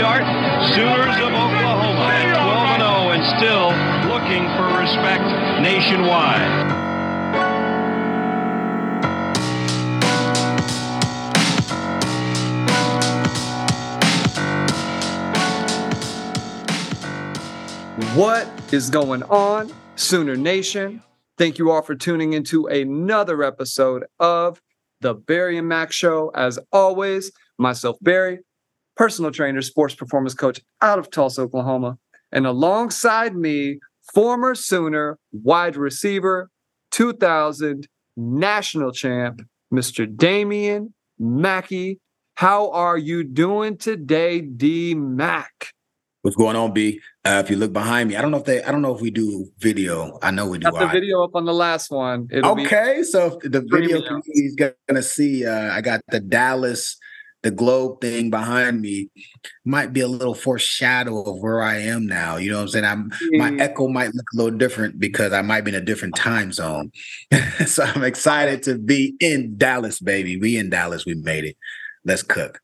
start. Sooners of Oklahoma at 12 0 and still looking for respect nationwide. What is going on, Sooner Nation? Thank you all for tuning into another episode of the Barry and Mack Show. As always, myself, Barry, personal trainer, sports performance coach out of Tulsa, Oklahoma. And alongside me, former Sooner wide receiver, 2000 national champ, Mr. Damian Mackey. How are you doing today, D Mac? What's going on, B? Uh, if you look behind me, I don't know if they, I don't know if we do video. I know we do. Got the video up on the last one. It'll okay, so the video is gonna see, uh, I got the Dallas, the globe thing behind me. Might be a little foreshadow of where I am now. You know what I'm saying? I'm my mm. echo might look a little different because I might be in a different time zone. so I'm excited to be in Dallas, baby. We in Dallas. We made it. Let's cook.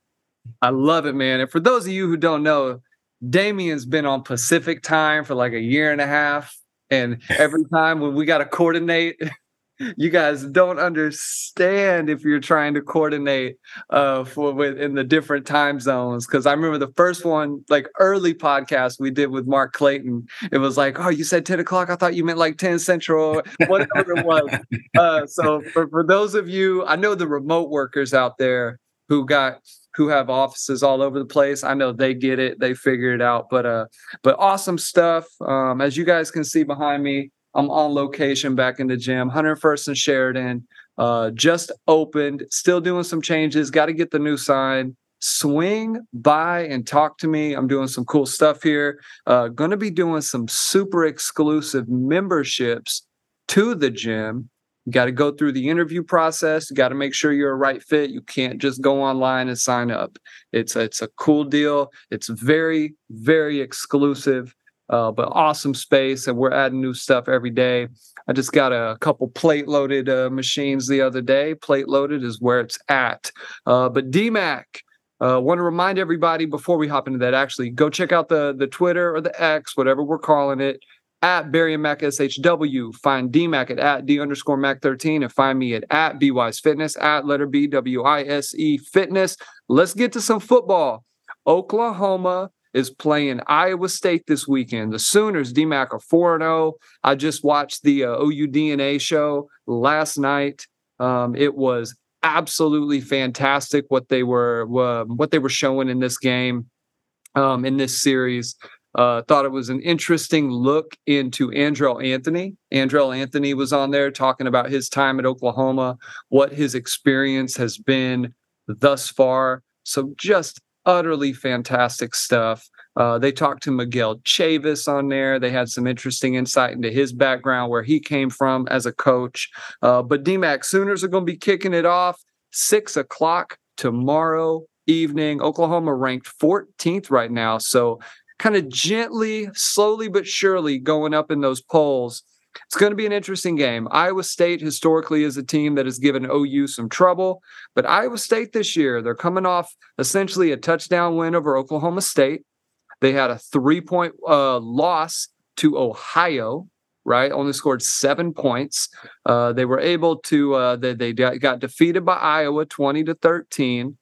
I love it, man. And for those of you who don't know, Damian's been on Pacific time for like a year and a half. And every time when we got to coordinate, you guys don't understand if you're trying to coordinate uh for with in the different time zones because i remember the first one like early podcast we did with mark clayton it was like oh you said 10 o'clock i thought you meant like 10 central whatever it was uh so for, for those of you i know the remote workers out there who got who have offices all over the place. I know they get it, they figure it out. But uh, but awesome stuff. Um, as you guys can see behind me, I'm on location back in the gym, 101st and Sheridan. Uh, just opened, still doing some changes. Got to get the new sign. Swing by and talk to me. I'm doing some cool stuff here. Uh, going to be doing some super exclusive memberships to the gym you got to go through the interview process. You got to make sure you're a right fit. You can't just go online and sign up. It's a, it's a cool deal. It's very very exclusive, uh, but awesome space, and we're adding new stuff every day. I just got a couple plate loaded uh, machines the other day. Plate loaded is where it's at. Uh, but DMAC, uh, want to remind everybody before we hop into that. Actually, go check out the the Twitter or the X, whatever we're calling it at Barry and Mack SHW. Find DMAC at, at D underscore Mack 13 and find me at, at BWise Fitness at letter B W I S E Fitness. Let's get to some football. Oklahoma is playing Iowa State this weekend. The Sooners, DMAC, are 4 0. I just watched the uh, OU DNA show last night. Um, it was absolutely fantastic what they were uh, what they were showing in this game um, in this series uh, thought it was an interesting look into Andrel Anthony. Andrel Anthony was on there talking about his time at Oklahoma, what his experience has been thus far. So just utterly fantastic stuff. Uh, they talked to Miguel Chavis on there. They had some interesting insight into his background, where he came from as a coach. Uh, but DMAC Sooners are going to be kicking it off six o'clock tomorrow evening. Oklahoma ranked 14th right now. So kind of gently, slowly but surely going up in those polls. It's going to be an interesting game. Iowa State historically is a team that has given OU some trouble, but Iowa State this year, they're coming off essentially a touchdown win over Oklahoma State. They had a three point uh, loss to Ohio, right? Only scored seven points. Uh, they were able to, uh, they, they got defeated by Iowa 20 to 13.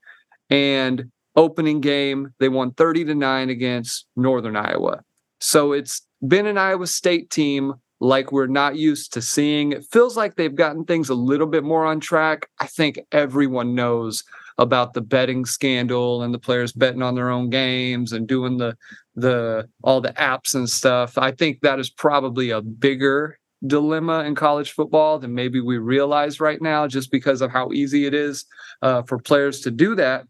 And opening game. They won 30 to 9 against Northern Iowa. So it's been an Iowa State team like we're not used to seeing. It feels like they've gotten things a little bit more on track. I think everyone knows about the betting scandal and the players betting on their own games and doing the the all the apps and stuff. I think that is probably a bigger dilemma in college football than maybe we realize right now just because of how easy it is uh, for players to do that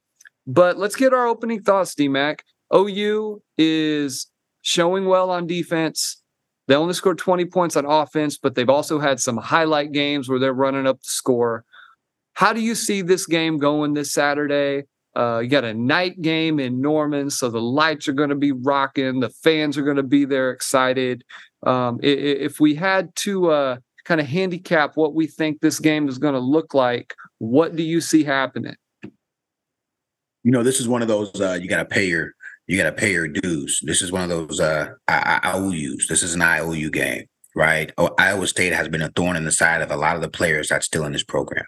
but let's get our opening thoughts, DMAC. OU is showing well on defense. They only scored 20 points on offense, but they've also had some highlight games where they're running up the score. How do you see this game going this Saturday? Uh, you got a night game in Norman, so the lights are going to be rocking. The fans are going to be there excited. Um, if we had to uh, kind of handicap what we think this game is going to look like, what do you see happening? you know, this is one of those uh, you got to pay your you got to pay your dues. This is one of those uh, IOUs. This is an IOU game, right? Oh, Iowa State has been a thorn in the side of a lot of the players that's still in this program.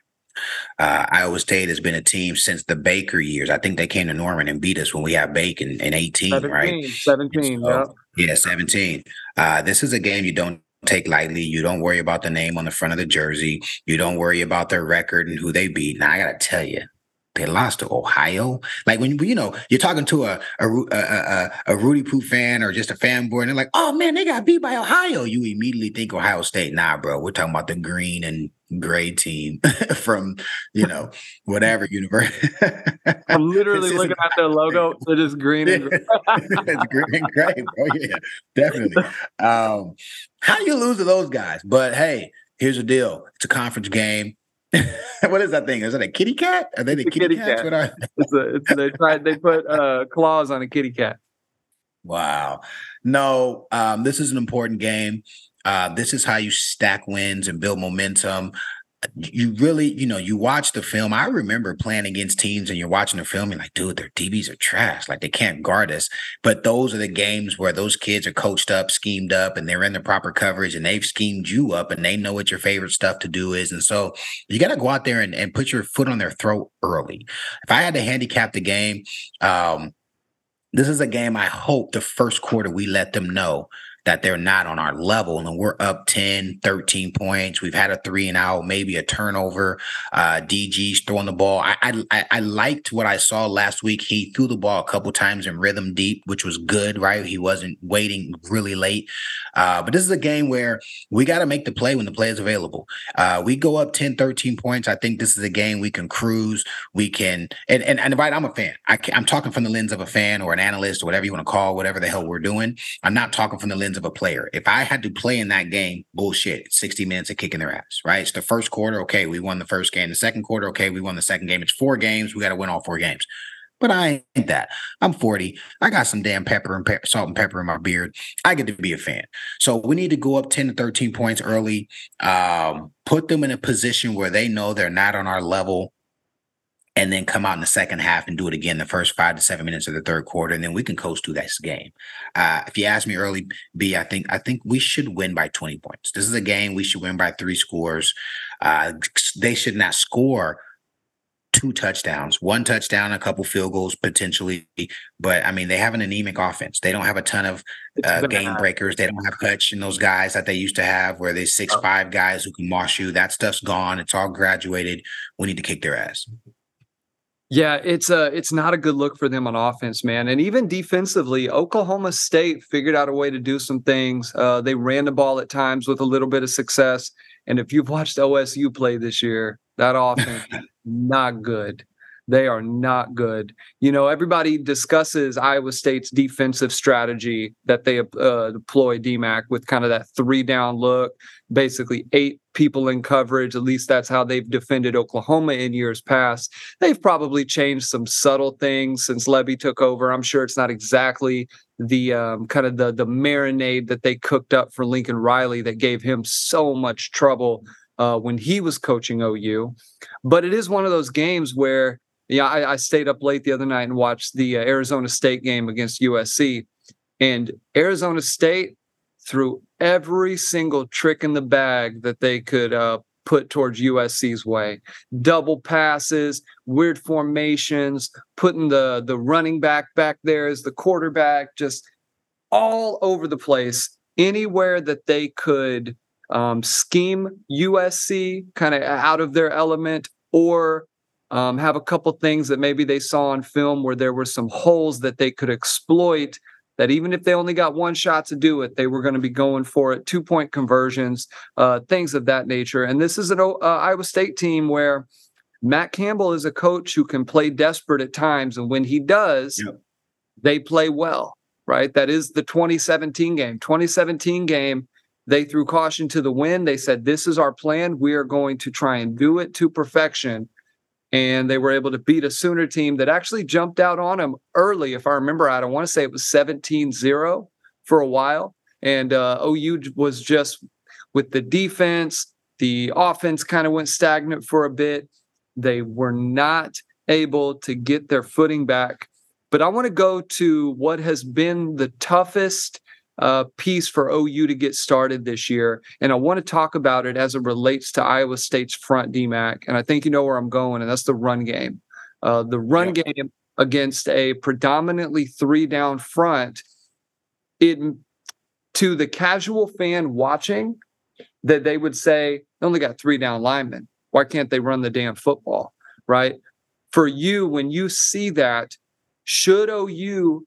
Uh, Iowa State has been a team since the Baker years. I think they came to Norman and beat us when we had Baker in, in 18, 17, right? 17, so, yeah. yeah, 17. Uh, this is a game you don't take lightly. You don't worry about the name on the front of the jersey. You don't worry about their record and who they beat. Now I gotta tell you, they lost to Ohio. Like when you know you're talking to a a, a, a, Rudy Poo fan or just a fanboy, and they're like, "Oh man, they got beat by Ohio." You immediately think Ohio State. Nah, bro, we're talking about the green and gray team from you know whatever university. I'm literally looking at their logo. It is green and gray. it's green and gray, bro. Yeah, definitely. Um, how you lose to those guys? But hey, here's the deal: it's a conference game what is that thing? Is it a kitty cat? Are they the kitty, kitty cats? Cat. What are it's a, it's, they tried they put uh, claws on a kitty cat. Wow. No, um, this is an important game. Uh, this is how you stack wins and build momentum you really, you know, you watch the film. I remember playing against teams and you're watching the film and like, dude, their DBs are trash. Like they can't guard us. But those are the games where those kids are coached up, schemed up, and they're in the proper coverage and they've schemed you up and they know what your favorite stuff to do is. And so you got to go out there and, and put your foot on their throat early. If I had to handicap the game, um, this is a game I hope the first quarter we let them know that they're not on our level. And we're up 10 13 points. We've had a three and out maybe a turnover. Uh dg's throwing the ball. I, I i liked what i saw last week. He threw the ball a couple times in rhythm deep which was good right? He wasn't waiting really late. Uh but this is a game where we got to make the play when the play is available. Uh we go up 10 13 points. I think this is a game we can cruise. We can and and, and right i'm a fan. I can, i'm talking from the lens of a fan or an analyst or whatever you want to call whatever the hell we're doing. I'm not talking from the lens of a player. If I had to play in that game, bullshit, 60 minutes of kicking their ass, right? It's the first quarter, okay, we won the first game. The second quarter, okay, we won the second game. It's four games, we got to win all four games. But I ain't that. I'm 40. I got some damn pepper and pe- salt and pepper in my beard. I get to be a fan. So we need to go up 10 to 13 points early, um, put them in a position where they know they're not on our level and then come out in the second half and do it again the first five to seven minutes of the third quarter, and then we can coast through this game. Uh, if you ask me early, B, I think I think we should win by 20 points. This is a game we should win by three scores. Uh, they should not score two touchdowns, one touchdown, a couple field goals potentially. But I mean, they have an anemic offense. They don't have a ton of uh, game breakers. They don't have Hutch and those guys that they used to have, where they six five guys who can moss you. That stuff's gone. It's all graduated. We need to kick their ass. Yeah, it's a it's not a good look for them on offense, man. And even defensively, Oklahoma State figured out a way to do some things. Uh, they ran the ball at times with a little bit of success. And if you've watched OSU play this year, that offense not good. They are not good. You know, everybody discusses Iowa State's defensive strategy that they uh, deploy DMAC with kind of that three down look, basically eight people in coverage. At least that's how they've defended Oklahoma in years past. They've probably changed some subtle things since Lebby took over. I'm sure it's not exactly the um, kind of the the marinade that they cooked up for Lincoln Riley that gave him so much trouble uh, when he was coaching OU. But it is one of those games where yeah, I, I, stayed up late the other night and watched the uh, Arizona State game against USC, and Arizona State threw every single trick in the bag that they could uh, put towards USC's way. Double passes, weird formations, putting the the running back back there as the quarterback, just all over the place. Anywhere that they could um, scheme USC kind of out of their element or um, have a couple things that maybe they saw on film where there were some holes that they could exploit that even if they only got one shot to do it, they were going to be going for it. Two point conversions, uh, things of that nature. And this is an uh, Iowa State team where Matt Campbell is a coach who can play desperate at times. And when he does, they play well, right? That is the 2017 game. 2017 game, they threw caution to the wind. They said, This is our plan. We are going to try and do it to perfection and they were able to beat a Sooner team that actually jumped out on them early. If I remember I want to say it was 17 0 for a while. And uh, OU was just with the defense, the offense kind of went stagnant for a bit. They were not able to get their footing back But I want to go to what has been the toughest uh, piece for OU to get started this year. And I want to talk about it as it relates to Iowa State's front DMAC. And I think you know where I'm going, and that's the run game. Uh, the run yeah. game against a predominantly three down front, it to the casual fan watching, that they would say, they only got three down linemen. Why can't they run the damn football? Right. For you, when you see that, should OU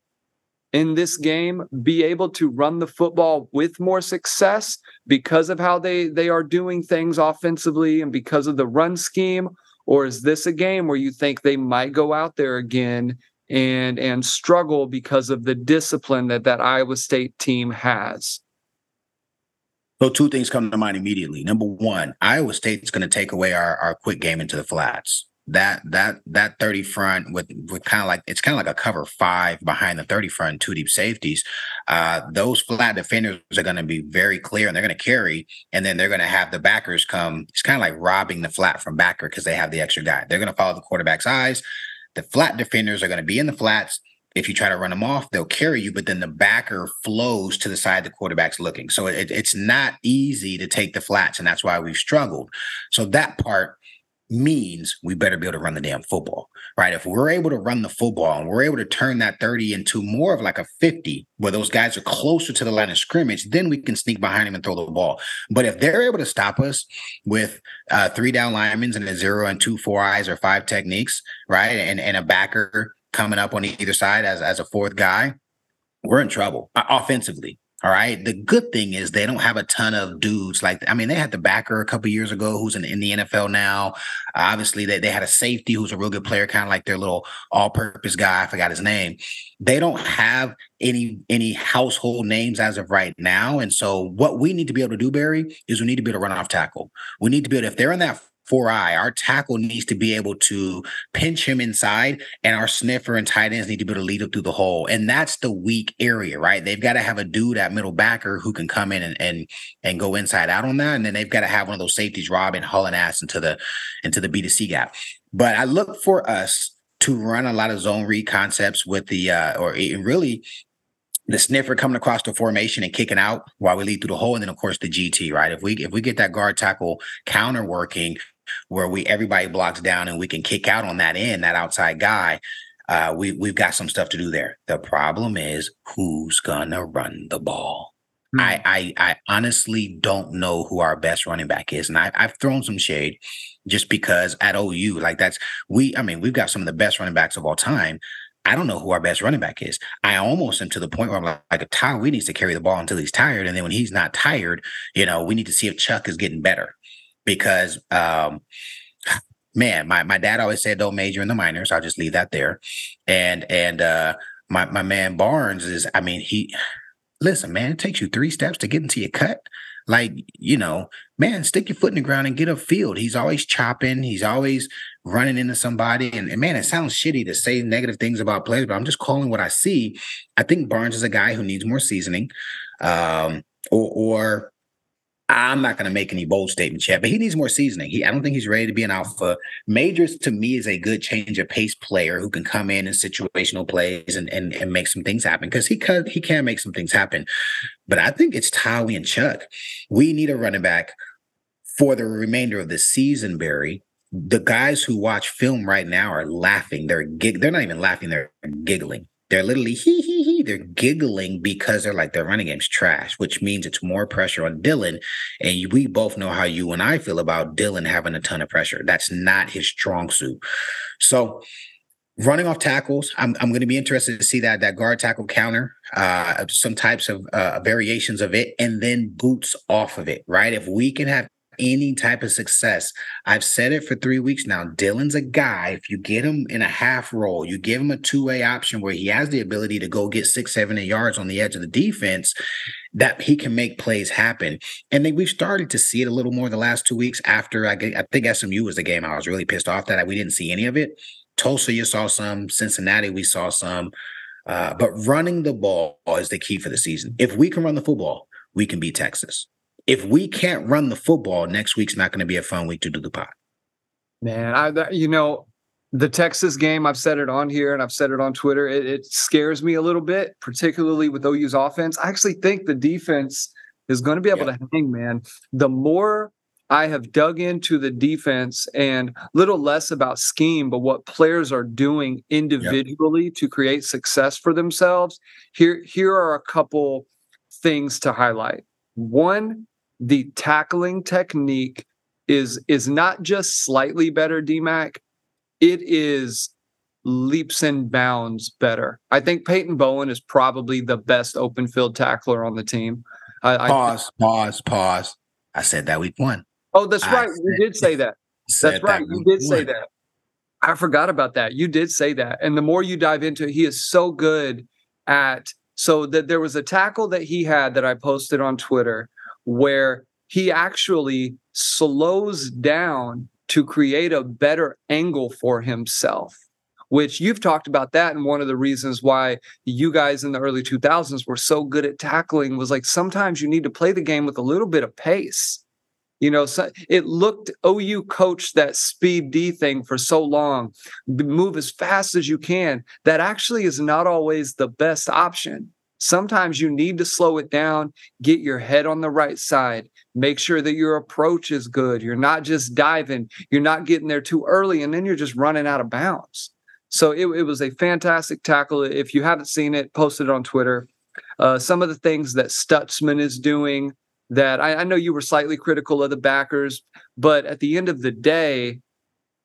in this game be able to run the football with more success because of how they they are doing things offensively and because of the run scheme? Or is this a game where you think they might go out there again and and struggle because of the discipline that that Iowa State team has? So two things come to mind immediately. Number one, Iowa State's going to take away our, our quick game into the flats that that that 30 front with with kind of like it's kind of like a cover five behind the 30 front two deep safeties uh those flat defenders are going to be very clear and they're going to carry and then they're going to have the backers come it's kind of like robbing the flat from backer because they have the extra guy they're going to follow the quarterback's eyes the flat defenders are going to be in the flats if you try to run them off, they'll carry you, but then the backer flows to the side the quarterback's looking. So it, it's not easy to take the flats, and that's why we've struggled. So that part means we better be able to run the damn football, right? If we're able to run the football and we're able to turn that 30 into more of like a 50, where those guys are closer to the line of scrimmage, then we can sneak behind them and throw the ball. But if they're able to stop us with uh, three down linemen and a zero and two four eyes or five techniques, right? And, and a backer coming up on either side as, as a fourth guy, we're in trouble uh, offensively. All right. The good thing is they don't have a ton of dudes like I mean they had the backer a couple years ago who's in, in the NFL now. Uh, obviously they, they had a safety who's a real good player, kind of like their little all-purpose guy. I forgot his name. They don't have any any household names as of right now. And so what we need to be able to do, Barry, is we need to be able to run off tackle. We need to be able to, if they're in that four eye. Our tackle needs to be able to pinch him inside, and our sniffer and tight ends need to be able to lead him through the hole. And that's the weak area, right? They've got to have a dude at middle backer who can come in and and, and go inside out on that. And then they've got to have one of those safeties, Robin hauling ass into the into the B2C gap. But I look for us to run a lot of zone read concepts with the uh or really the sniffer coming across the formation and kicking out while we lead through the hole, and then of course the GT, right? If we if we get that guard tackle counter working, where we everybody blocks down and we can kick out on that end, that outside guy. Uh, we we've got some stuff to do there. The problem is who's gonna run the ball. Hmm. I, I I honestly don't know who our best running back is, and I, I've thrown some shade just because at OU, like that's we. I mean, we've got some of the best running backs of all time. I don't know who our best running back is. I almost am to the point where I'm like, like Tyler, we needs to carry the ball until he's tired, and then when he's not tired, you know, we need to see if Chuck is getting better because um, man, my my dad always said don't major in the minors. I'll just leave that there. And and uh my my man Barnes is, I mean, he listen, man, it takes you three steps to get into your cut. Like, you know, man, stick your foot in the ground and get a field. He's always chopping, he's always running into somebody. And, and man, it sounds shitty to say negative things about players, but I'm just calling what I see. I think Barnes is a guy who needs more seasoning. Um, or, or I'm not going to make any bold statements yet, but he needs more seasoning. He, I don't think he's ready to be an alpha. Majors to me is a good change of pace player who can come in in situational plays and and, and make some things happen because he can he can make some things happen. But I think it's Tyree and Chuck. We need a running back for the remainder of the season, Barry. The guys who watch film right now are laughing. They're gig- they're not even laughing, they're giggling they're literally hee hee hee. They're giggling because they're like their running game's trash, which means it's more pressure on Dillon. And we both know how you and I feel about Dillon having a ton of pressure. That's not his strong suit. So running off tackles, I'm, I'm going to be interested to see that that guard tackle counter, uh, some types of uh, variations of it, and then boots off of it. Right? If we can have any type of success. I've said it for three weeks now. Dillon's a guy. If you get him in a half roll, you give him a two way option where he has the ability to go get six, seven, eight yards on the edge of the defense, that he can make plays happen. And then we've started to see it a little more the last two weeks after I, I think SMU was the game I was really pissed off that we didn't see any of it. Tulsa, you saw some. Cincinnati, we saw some. Uh, but running the ball is the key for the season. If we can run the football, we can beat Texas if we can't run the football, next week's not going to be a fun week to do the pot. Man, I you know, the Texas game, I've said it on here and I've said it on Twitter. It, it, scares me a little bit, particularly with OU's offense. I actually think the defense is going to be able to hang, man. The more I have dug into the defense and little less about scheme, but what players are doing individually yep. to create success for themselves. Here, here are a couple things to highlight. One, the tackling technique is is not just slightly better, DMAC. It is leaps and bounds better. I think Peyton Bowen is probably the best open field tackler on the team. I, pause, I, pause, pause. I said that week one. Oh, that's I right. You did say that. That's right. That you did say that. I forgot about that. You did say that. And the more you dive into it, he is so good at so that there was a tackle that he had that I posted on Twitter where he actually slows down to create a better angle for himself which you've talked about that and one of the reasons why you guys in the early 2000s were so good at tackling was like sometimes you need to play the game with a little bit of pace you know, so it looked OU coached that speed D thing for so long, move as fast as you can. That actually is not always the best option. Sometimes you need to slow it down, get your head on the right side, make sure that your approach is good. You're not just diving, you're not getting there too early, and then you're just running out of bounds. So it, it was a fantastic tackle. If you haven't seen it, post it on Twitter. Uh, some of the things that Stutsman is doing that I, I know you were slightly critical of the backers, but at the end of the day,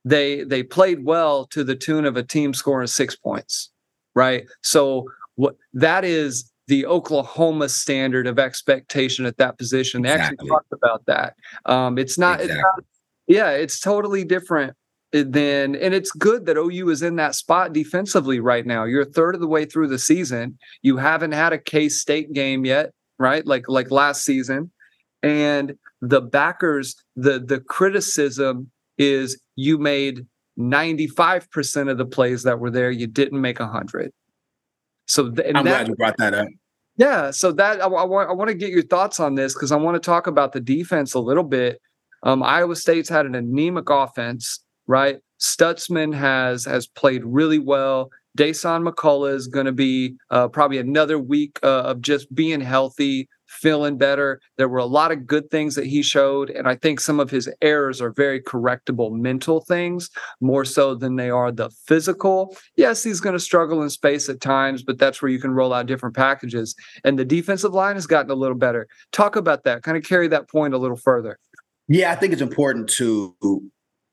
they they played well to the tune of a team scoring six points, right? So what that is the Oklahoma standard of expectation at that position. They exactly. actually talked about that. Um, it's not, exactly. it's not, yeah, it's totally different than, and it's good that OU is in that spot defensively right now. You're a third of the way through the season. You haven't had a K State game yet, right? Like like last season and the backers the the criticism is you made 95% of the plays that were there you didn't make 100 so th- i'm that, glad you brought that up. Yeah so that i, I want i want to get your thoughts on this because i want to talk about the defense a little bit. Um, iowa state's had an anemic offense right? Stutsman has has played really well. Dasan McCullough is going to be uh, probably another week uh, of just being healthy, feeling better. There were a lot of good things that he showed. And I think some of his errors are very correctable mental things more so than they are the physical. Yes, he's going to struggle in space at times, but that's where you can roll out different packages. And the defensive line has gotten a little better. Talk about that, kind of carry that point a little further. Yeah, I think it's important to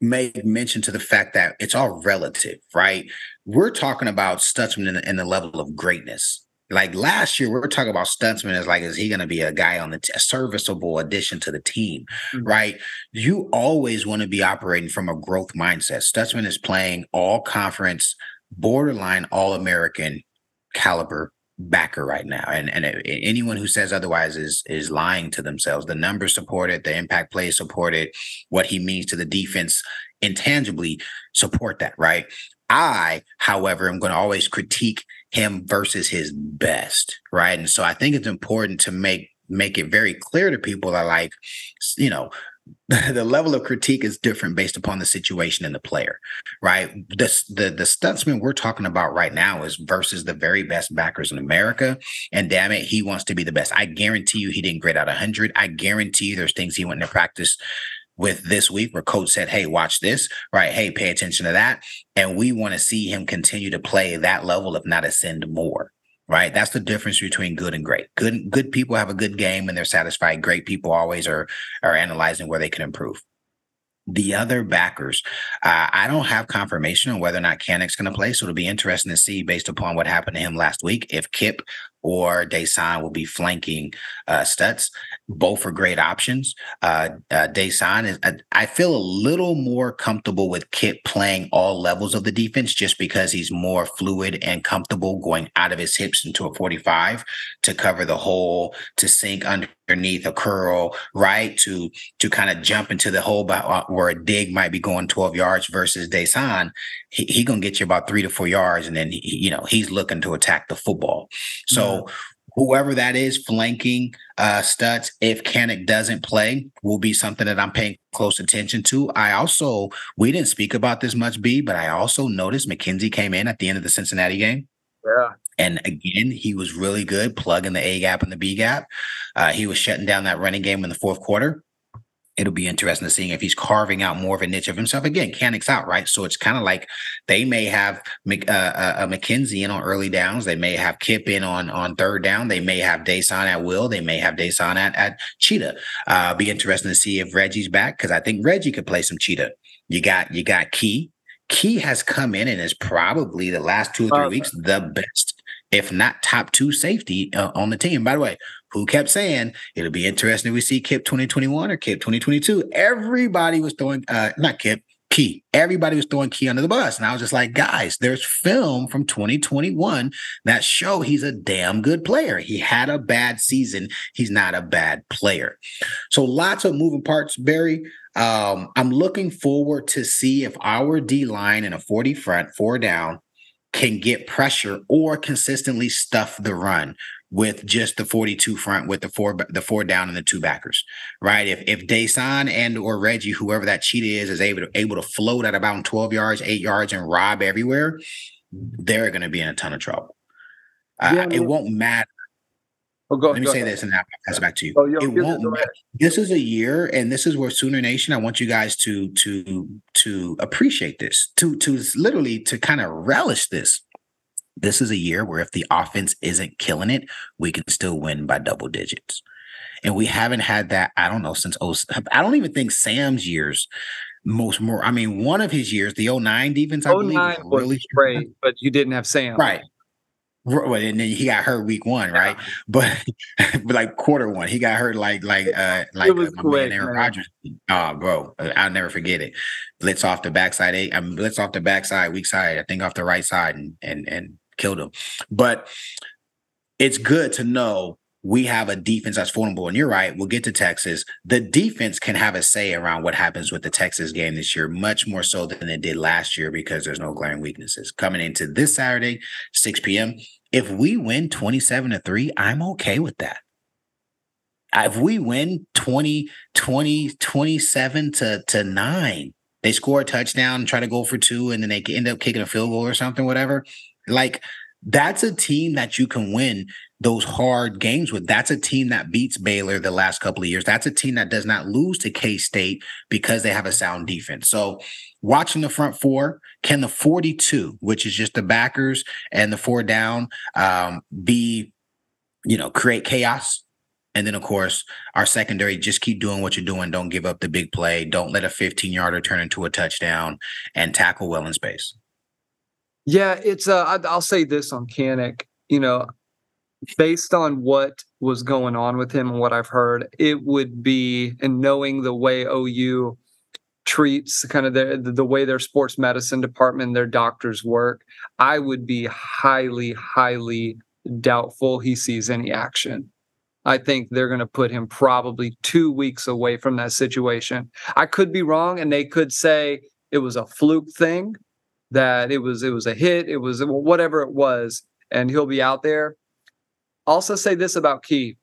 make mention to the fact that it's all relative, right? We're talking about Stutsman in, in the level of greatness like last year, we were talking about Stutsman as like, is he going to be a guy on the t- serviceable addition to the team, mm-hmm. right? You always want to be operating from a growth mindset. Stutsman is playing all conference, borderline all American caliber backer right now, and and anyone who says otherwise is is lying to themselves. The numbers support it, the impact plays support it, what he means to the defense intangibly support that, right? I, however, am going to always critique him versus his best, right? And so I think it's important to make make it very clear to people that like, you know, the level of critique is different based upon the situation and the player, right? The, the the Stutsman we're talking about right now is versus the very best backers in America, and damn it, he wants to be the best. I guarantee you, he didn't grade out hundred. I guarantee you, there's things he went into practice with this week where coach said, Hey, watch this, right? Hey, pay attention to that. And we want to see him continue to play that level, if not ascend more. Right. That's the difference between good and great. Good good people have a good game and they're satisfied. Great people always are are analyzing where they can improve. The other backers, uh, I don't have confirmation on whether or not Kanak's going to play, so it'll be interesting to see based upon what happened to him last week if Kip or Dasan will be flanking uh, Stutz. Both are great options. Uh, uh, is, I, I feel a little more comfortable with Kip playing all levels of the defense just because he's more fluid and comfortable going out of his hips into a 45 to cover the hole, to sink underneath a curl, right? To to kind of jump into the hole by, uh, where a dig might be going 12 yards versus Dasan. He, he gonna get you about three to four yards, and then he, you know he's looking to attack the football. So whoever that is flanking uh Stutz, if Kanak doesn't play, will be something that I'm paying close attention to. I also we didn't speak about this much, B, but I also noticed McKenzie came in at the end of the Cincinnati game. Yeah. And again, he was really good plugging the A gap and the B gap. Uh, he was shutting down that running game in the fourth quarter it'll be interesting to see if he's carving out more of a niche of himself. Again, Kanak's out, right? So it's kind of like they may have Mc, uh, uh, McKenzie in on early downs. They may have Kip in on on third down. They may have Dasan at will. They may have Dasan at, at cheetah. Uh, be interesting to see if Reggie's back because I think Reggie could play some cheetah. You got you got Key. Key has come in and is probably the last two or three weeks the best, if not top two safety uh, on the team. By the way, who kept saying it'll be interesting if we see Kip 2021 or Kip 2022. Everybody was throwing, uh, not Kip, Key. Everybody was throwing Key under the bus. And I was just like, guys, there's film from 2021 that show he's a damn good player. He had a bad season. He's not a bad player. So lots of moving parts, Barry. Um, I'm looking forward to see if our D line in a 40 front, four down, can get pressure or consistently stuff the run with just the 42 front with the four the four down and the two backers, right? If if Dasan and or Reggie, whoever that cheetah is, is able to able to float at about 12 yards, eight yards, and rob everywhere, they're going to be in a ton of trouble. Uh, yeah, it won't matter. Oh, go, Let me go say ahead. this and I'll pass it back to you. Oh, yo, it won't matter. This is a year, and this is where Sooner Nation. I want you guys to to to appreciate this, to to literally to kind of relish this this is a year where if the offense isn't killing it, we can still win by double digits. And we haven't had that, I don't know, since oh, I don't even think Sam's years most more. I mean, one of his years, the 09 defense, I 09 believe, was really great, but you didn't have Sam. Right. Well, and then he got hurt week one, right? Yeah. But, but like quarter one, he got hurt like like uh like uh, quick, man Aaron Rodgers. Oh, bro, I'll never forget it. Blitz off the backside, eight. I mean, blitz off the backside, weak side. I think off the right side, and and and killed him. But it's good to know we have a defense that's formidable. And you're right, we'll get to Texas. The defense can have a say around what happens with the Texas game this year, much more so than it did last year because there's no glaring weaknesses. Coming into this Saturday, 6 p.m. If we win 27 to 3, I'm okay with that. If we win 20, 20, 27 to, to 9, they score a touchdown and try to go for two, and then they end up kicking a field goal or something, whatever. Like that's a team that you can win those hard games with. That's a team that beats Baylor the last couple of years. That's a team that does not lose to K State because they have a sound defense. So, watching the front four, can the 42, which is just the backers and the four down, um, be, you know, create chaos? And then, of course, our secondary just keep doing what you're doing. Don't give up the big play. Don't let a 15 yarder turn into a touchdown and tackle well in space. Yeah, it's uh I'll say this on Kanak, you know, based on what was going on with him and what I've heard, it would be and knowing the way OU treats kind of the the way their sports medicine department, their doctors work, I would be highly, highly doubtful he sees any action. I think they're going to put him probably two weeks away from that situation. I could be wrong, and they could say it was a fluke thing that it was it was a hit, it was whatever it was, and he'll be out there. Also say this about Key.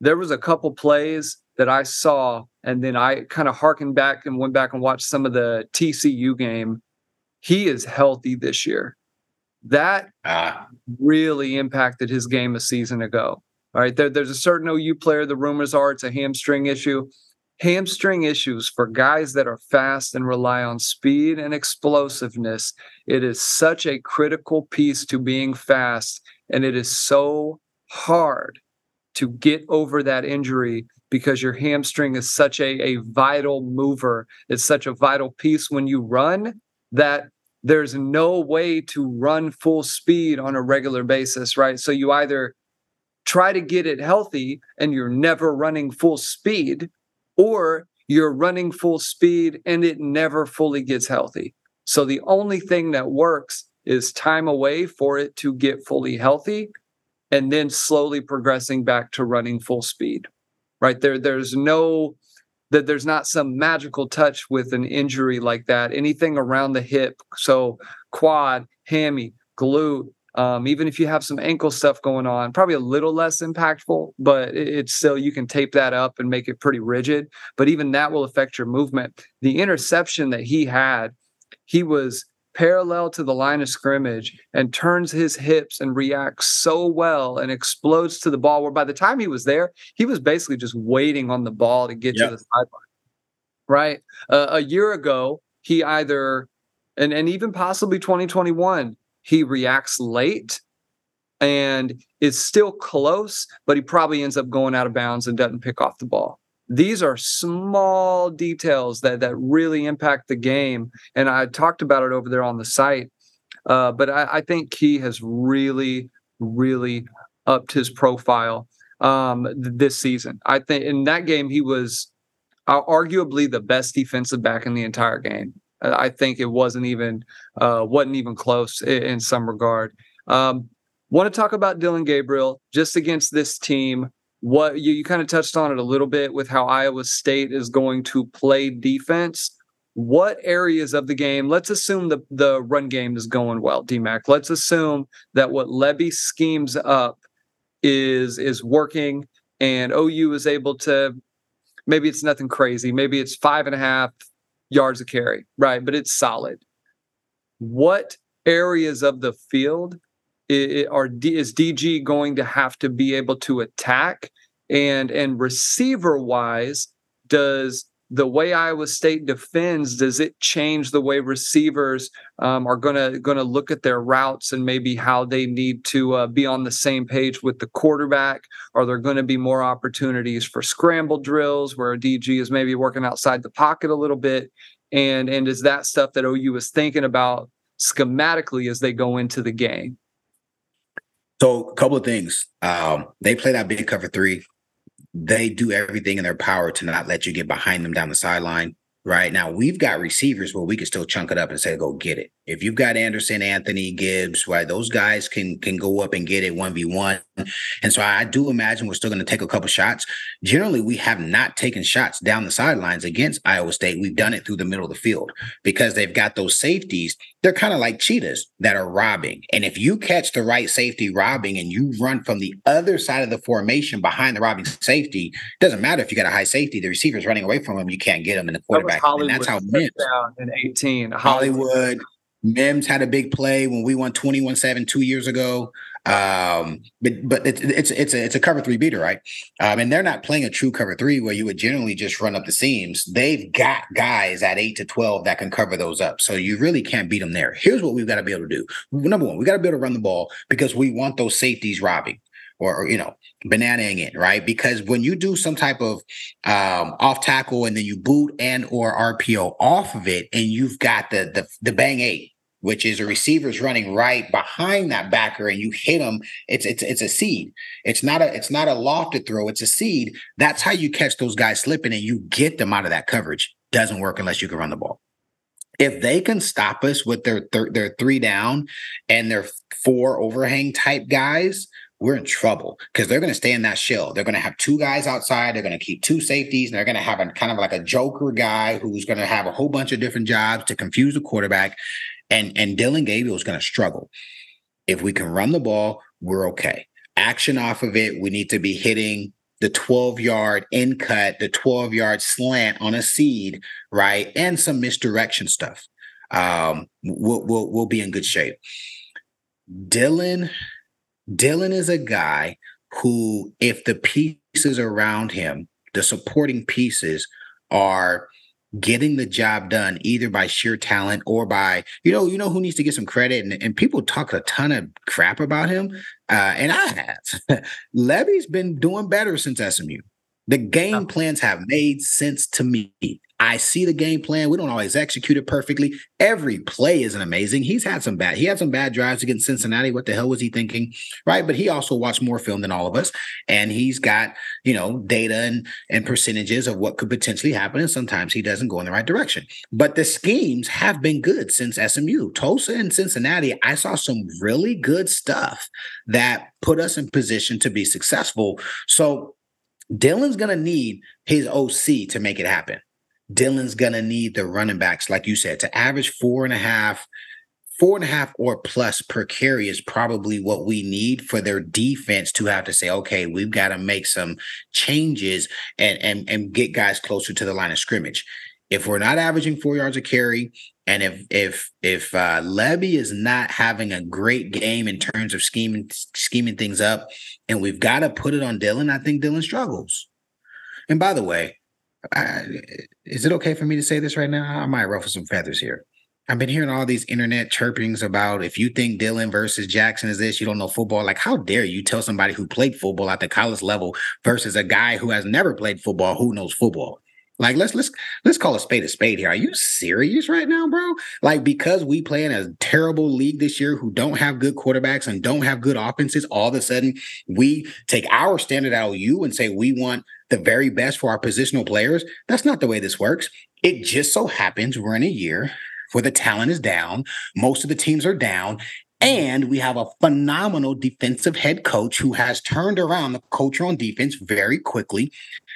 There was a couple plays that I saw, and then I kind of harkened back and went back and watched some of the TCU game. He is healthy this year. That ah. really impacted his game a season ago. All right, there, there's a certain OU player. The rumors are it's a hamstring issue hamstring issues for guys that are fast and rely on speed and explosiveness. It is such a critical piece to being fast, and it is so hard to get over that injury because your hamstring is such a, a vital mover. It's such a vital piece when you run that there's no way to run full speed on a regular basis, right? So you either try to get it healthy and you're never running full speed, or you're running full speed and it never fully gets healthy. So the only thing that works is time away for it to get fully healthy and then slowly progressing back to running full speed. Right there there's no that there's not some magical touch with an injury like that. Anything around the hip, so quad, hammy, glute, Um, even if you have some ankle stuff going on, probably a little less impactful, but it's still you can tape that up and make it pretty rigid. But even that will affect your movement. The interception that he had, he was parallel to the line of scrimmage and turns his hips and reacts so well and explodes to the ball where by the time he was there he was basically just waiting on the ball to get yep. to the sideline right uh, a year ago he either and and even possibly 2021 he reacts late and is still close but he probably ends up going out of bounds and doesn't pick off the ball. These are small details that that really impact the game and i talked about it over there on the site uh, but I, I, think he has really really upped his profile um, th- this season. I think in that game he was uh, arguably the best defensive back in the entire game i think it wasn't even uh, wasn't even close in, in some regard um, want to talk about Dillon gabriel just against this team what you, you kind of touched on it a little bit with how Iowa State is going to play defense. What areas of the game? Let's assume the the run game is going well, DMAC. Let's assume that what Lebby schemes up is is working, and OU is able to. Maybe it's nothing crazy. Maybe it's five and a half yards of carry, right? But it's solid. What areas of the field are is DG going to have to be able to attack and and receiver wise does the way Iowa State defends does it change the way receivers um, are gonna gonna look at their routes and maybe how they need to uh, be on the same page with the quarterback? Are there going to be more opportunities for scramble drills where a DG is maybe working outside the pocket a little bit? And and is that stuff that OU is thinking about schematically as they go into the game? So, a couple of things. Um, they play that big cover three. They do everything in their power to not let you get behind them down the sideline. Right now, we've got receivers where we can still chunk it up and say, "Go get it." If you've got Anderson, Anthony, Gibbs, right, those guys can can go up and get it one v one. And so I do imagine we're still going to take a couple shots. Generally, we have not taken shots down the sidelines against Iowa State. We've done it through the middle of the field because they've got those safeties. They're kind of like cheetahs that are robbing. And if you catch the right safety robbing and you run from the other side of the formation behind the robbing safety, doesn't matter if you got a high safety, the receiver's running away from him, you can't get him in the quarterback. and that's how Mims in 18. Hollywood, Hollywood Mims had a big play when we won 21-7 two years ago. Um, but but it's it's it's a it's a cover three beater, right? Um, and they're not playing a true cover three where you would generally just run up the seams. They've got guys at eight to twelve that can cover those up, so you really can't beat them there. Here's what we've got to be able to do. Number one, we got to be able to run the ball because we want those safeties robbing or, or, you know bananaing it right because when you do some type of um, off tackle and then you boot and or rpo off of it and you've got the the, the bang eight which is a receiver's running right behind that backer and you hit them it's it's it's a seed it's not a it's not a lofted throw it's a seed that's how you catch those guys slipping and you get them out of that coverage doesn't work unless you can run the ball if they can stop us with their thir- their three down and their four overhang type guys we're in trouble because they're going to stay in that shell. They're going to have two guys outside. They're going to keep two safeties, and they're going to have a kind of like a joker guy who's going to have a whole bunch of different jobs to confuse the quarterback and and Dillon Gabriel is going to struggle. If we can run the ball, we're okay. Action off of it, we need to be hitting the 12 yard in cut, the 12 yard slant on a seed, right? And some misdirection stuff. Um, we'll, we'll, we'll be in good shape. Dillon, Dillon is a guy who, if the pieces around him, the supporting pieces are getting the job done either by sheer talent or by you know you know who needs to get some credit and, and people talk a ton of crap about him uh, and i have. Lebby's been doing better since smu the game plans have made sense to me I see the game plan. We don't always execute it perfectly. Every play isn't amazing. He's had some bad. He had some bad drives against Cincinnati. What the hell was he thinking? Right. But he also watched more film than all of us. And he's got, you know, data and, and percentages of what could potentially happen. And sometimes he doesn't go in the right direction. But the schemes have been good since SMU. Tulsa and Cincinnati, I saw some really good stuff that put us in position to be successful. So Dillon's going to need his OC to make it happen. Dillon's gonna need the running backs, like you said, to average four and a half, four and a half or plus per carry is probably what we need for their defense to have to say, okay, we've got to make some changes and and and get guys closer to the line of scrimmage. If we're not averaging four yards a carry, and if if if uh, Lebby is not having a great game in terms of scheming scheming things up, and we've got to put it on Dillon, I think Dillon struggles. And by the way, I, is it okay for me to say this right now? I might ruffle some feathers here. I've been hearing all these internet chirpings about if you think Dillon versus Jackson is this, you don't know football. Like, how dare you tell somebody who played football at the college level versus a guy who has never played football who knows football? Like, let's let's let's call a spade a spade here. Are you serious right now, bro? Like, because we play in a terrible league this year who don't have good quarterbacks and don't have good offenses, all of a sudden we take our standard out of you and say we want the very best for our positional players. That's not the way this works. It just so happens we're in a year where the talent is down. Most of the teams are down. And we have a phenomenal defensive head coach who has turned around the culture on defense very quickly.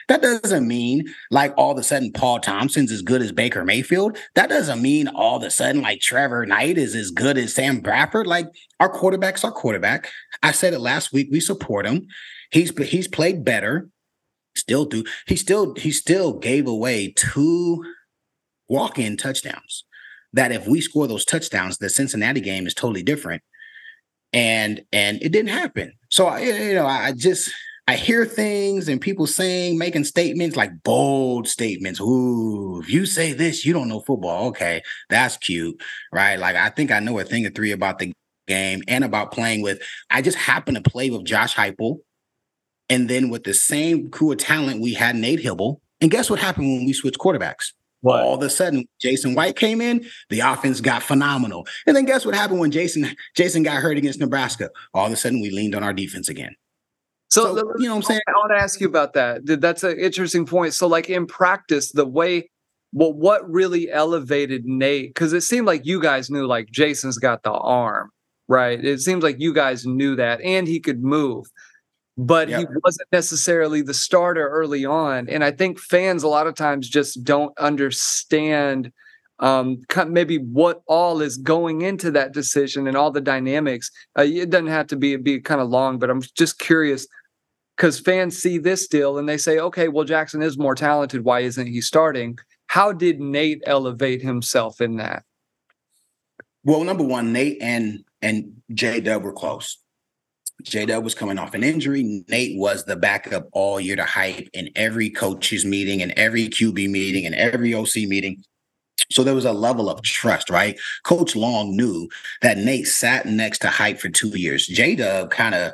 That doesn't mean like all of a sudden Paul Thompson's as good as Baker Mayfield. That doesn't mean all of a sudden like Trevor Knight is as good as Sam Bradford. Like our quarterback's our quarterback. I said it last week. We support him. He's he's played better. Still do. He still he still gave away two walk-in touchdowns that if we score those touchdowns, the Cincinnati game is totally different. And and it didn't happen. So I, you know, I just I hear things and people saying, making statements like bold statements. Ooh, if you say this, you don't know football. Okay, that's cute, right? Like I think I know a thing or three about the game and about playing with. I just happen to play with Josh Heupel, and then with the same crew of talent we had Nate Hybl. And guess what happened when we switched quarterbacks? What? All of a sudden, Jason White came in, the offense got phenomenal. And then guess what happened when Jason Jason got hurt against Nebraska? All of a sudden, we leaned on our defense again. So, so you know what I'm saying? I want to ask you about that. That's an interesting point. So, like in practice, the way well, what really elevated Nate? Because it seemed like you guys knew like Jason's got the arm, right? It seems like you guys knew that and he could move but yep. he wasn't necessarily the starter early on. And I think fans a lot of times just don't understand um, maybe what all is going into that decision and all the dynamics. Uh, it doesn't have to be be kind of long, but I'm just curious because fans see this deal and they say, okay, well Jackson is more talented. Why isn't he starting? How did Nate elevate himself in that? Well, number one, Nate and and J Dub were close. J Dub was coming off an injury. Nate was the backup all year to hype in every coaches meeting and every QB meeting and every OC meeting. So there was a level of trust, right? Coach Long knew that Nate sat next to hype for two years. J Dub kind of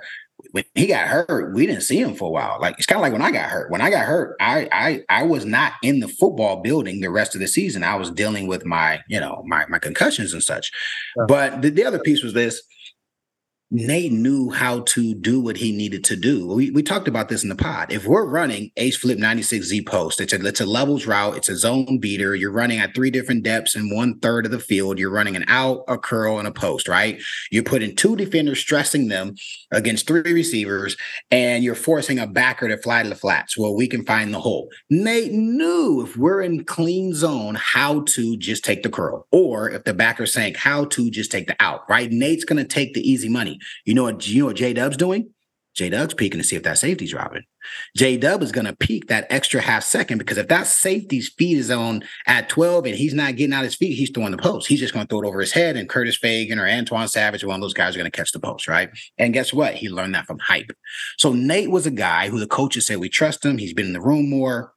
when he got hurt, we didn't see him for a while. Like it's kind of like when I got hurt. When I got hurt, I I I was not in the football building the rest of the season. I was dealing with my, you know, my my concussions and such. Yeah. But the, the other piece was this Nate knew how to do what he needed to do. We, we talked about this in the pod. If we're running H flip 96 Z post, it's a, it's a levels route, it's a zone beater. You're running at three different depths in one third of the field. You're running an out, a curl, and a post, right? You're putting two defenders, stressing them against three receivers, and you're forcing a backer to fly to the flats where we can find the hole. Nate knew if we're in clean zone, how to just take the curl, or if the backer sank, how to just take the out, right? Nate's going to take the easy money. You know what? You know what J Dub's doing? J Dub's peeking to see if that safety's dropping. J Dub is going to peek that extra half second because if that safety's feet is on at 12 and he's not getting out his feet, he's throwing the post. He's just going to throw it over his head, and Curtis Fagan or Antoine Savage, one of those guys, are going to catch the post, right? And guess what? He learned that from hype. So Nate was a guy who the coaches said we trust him. He's been in the room more.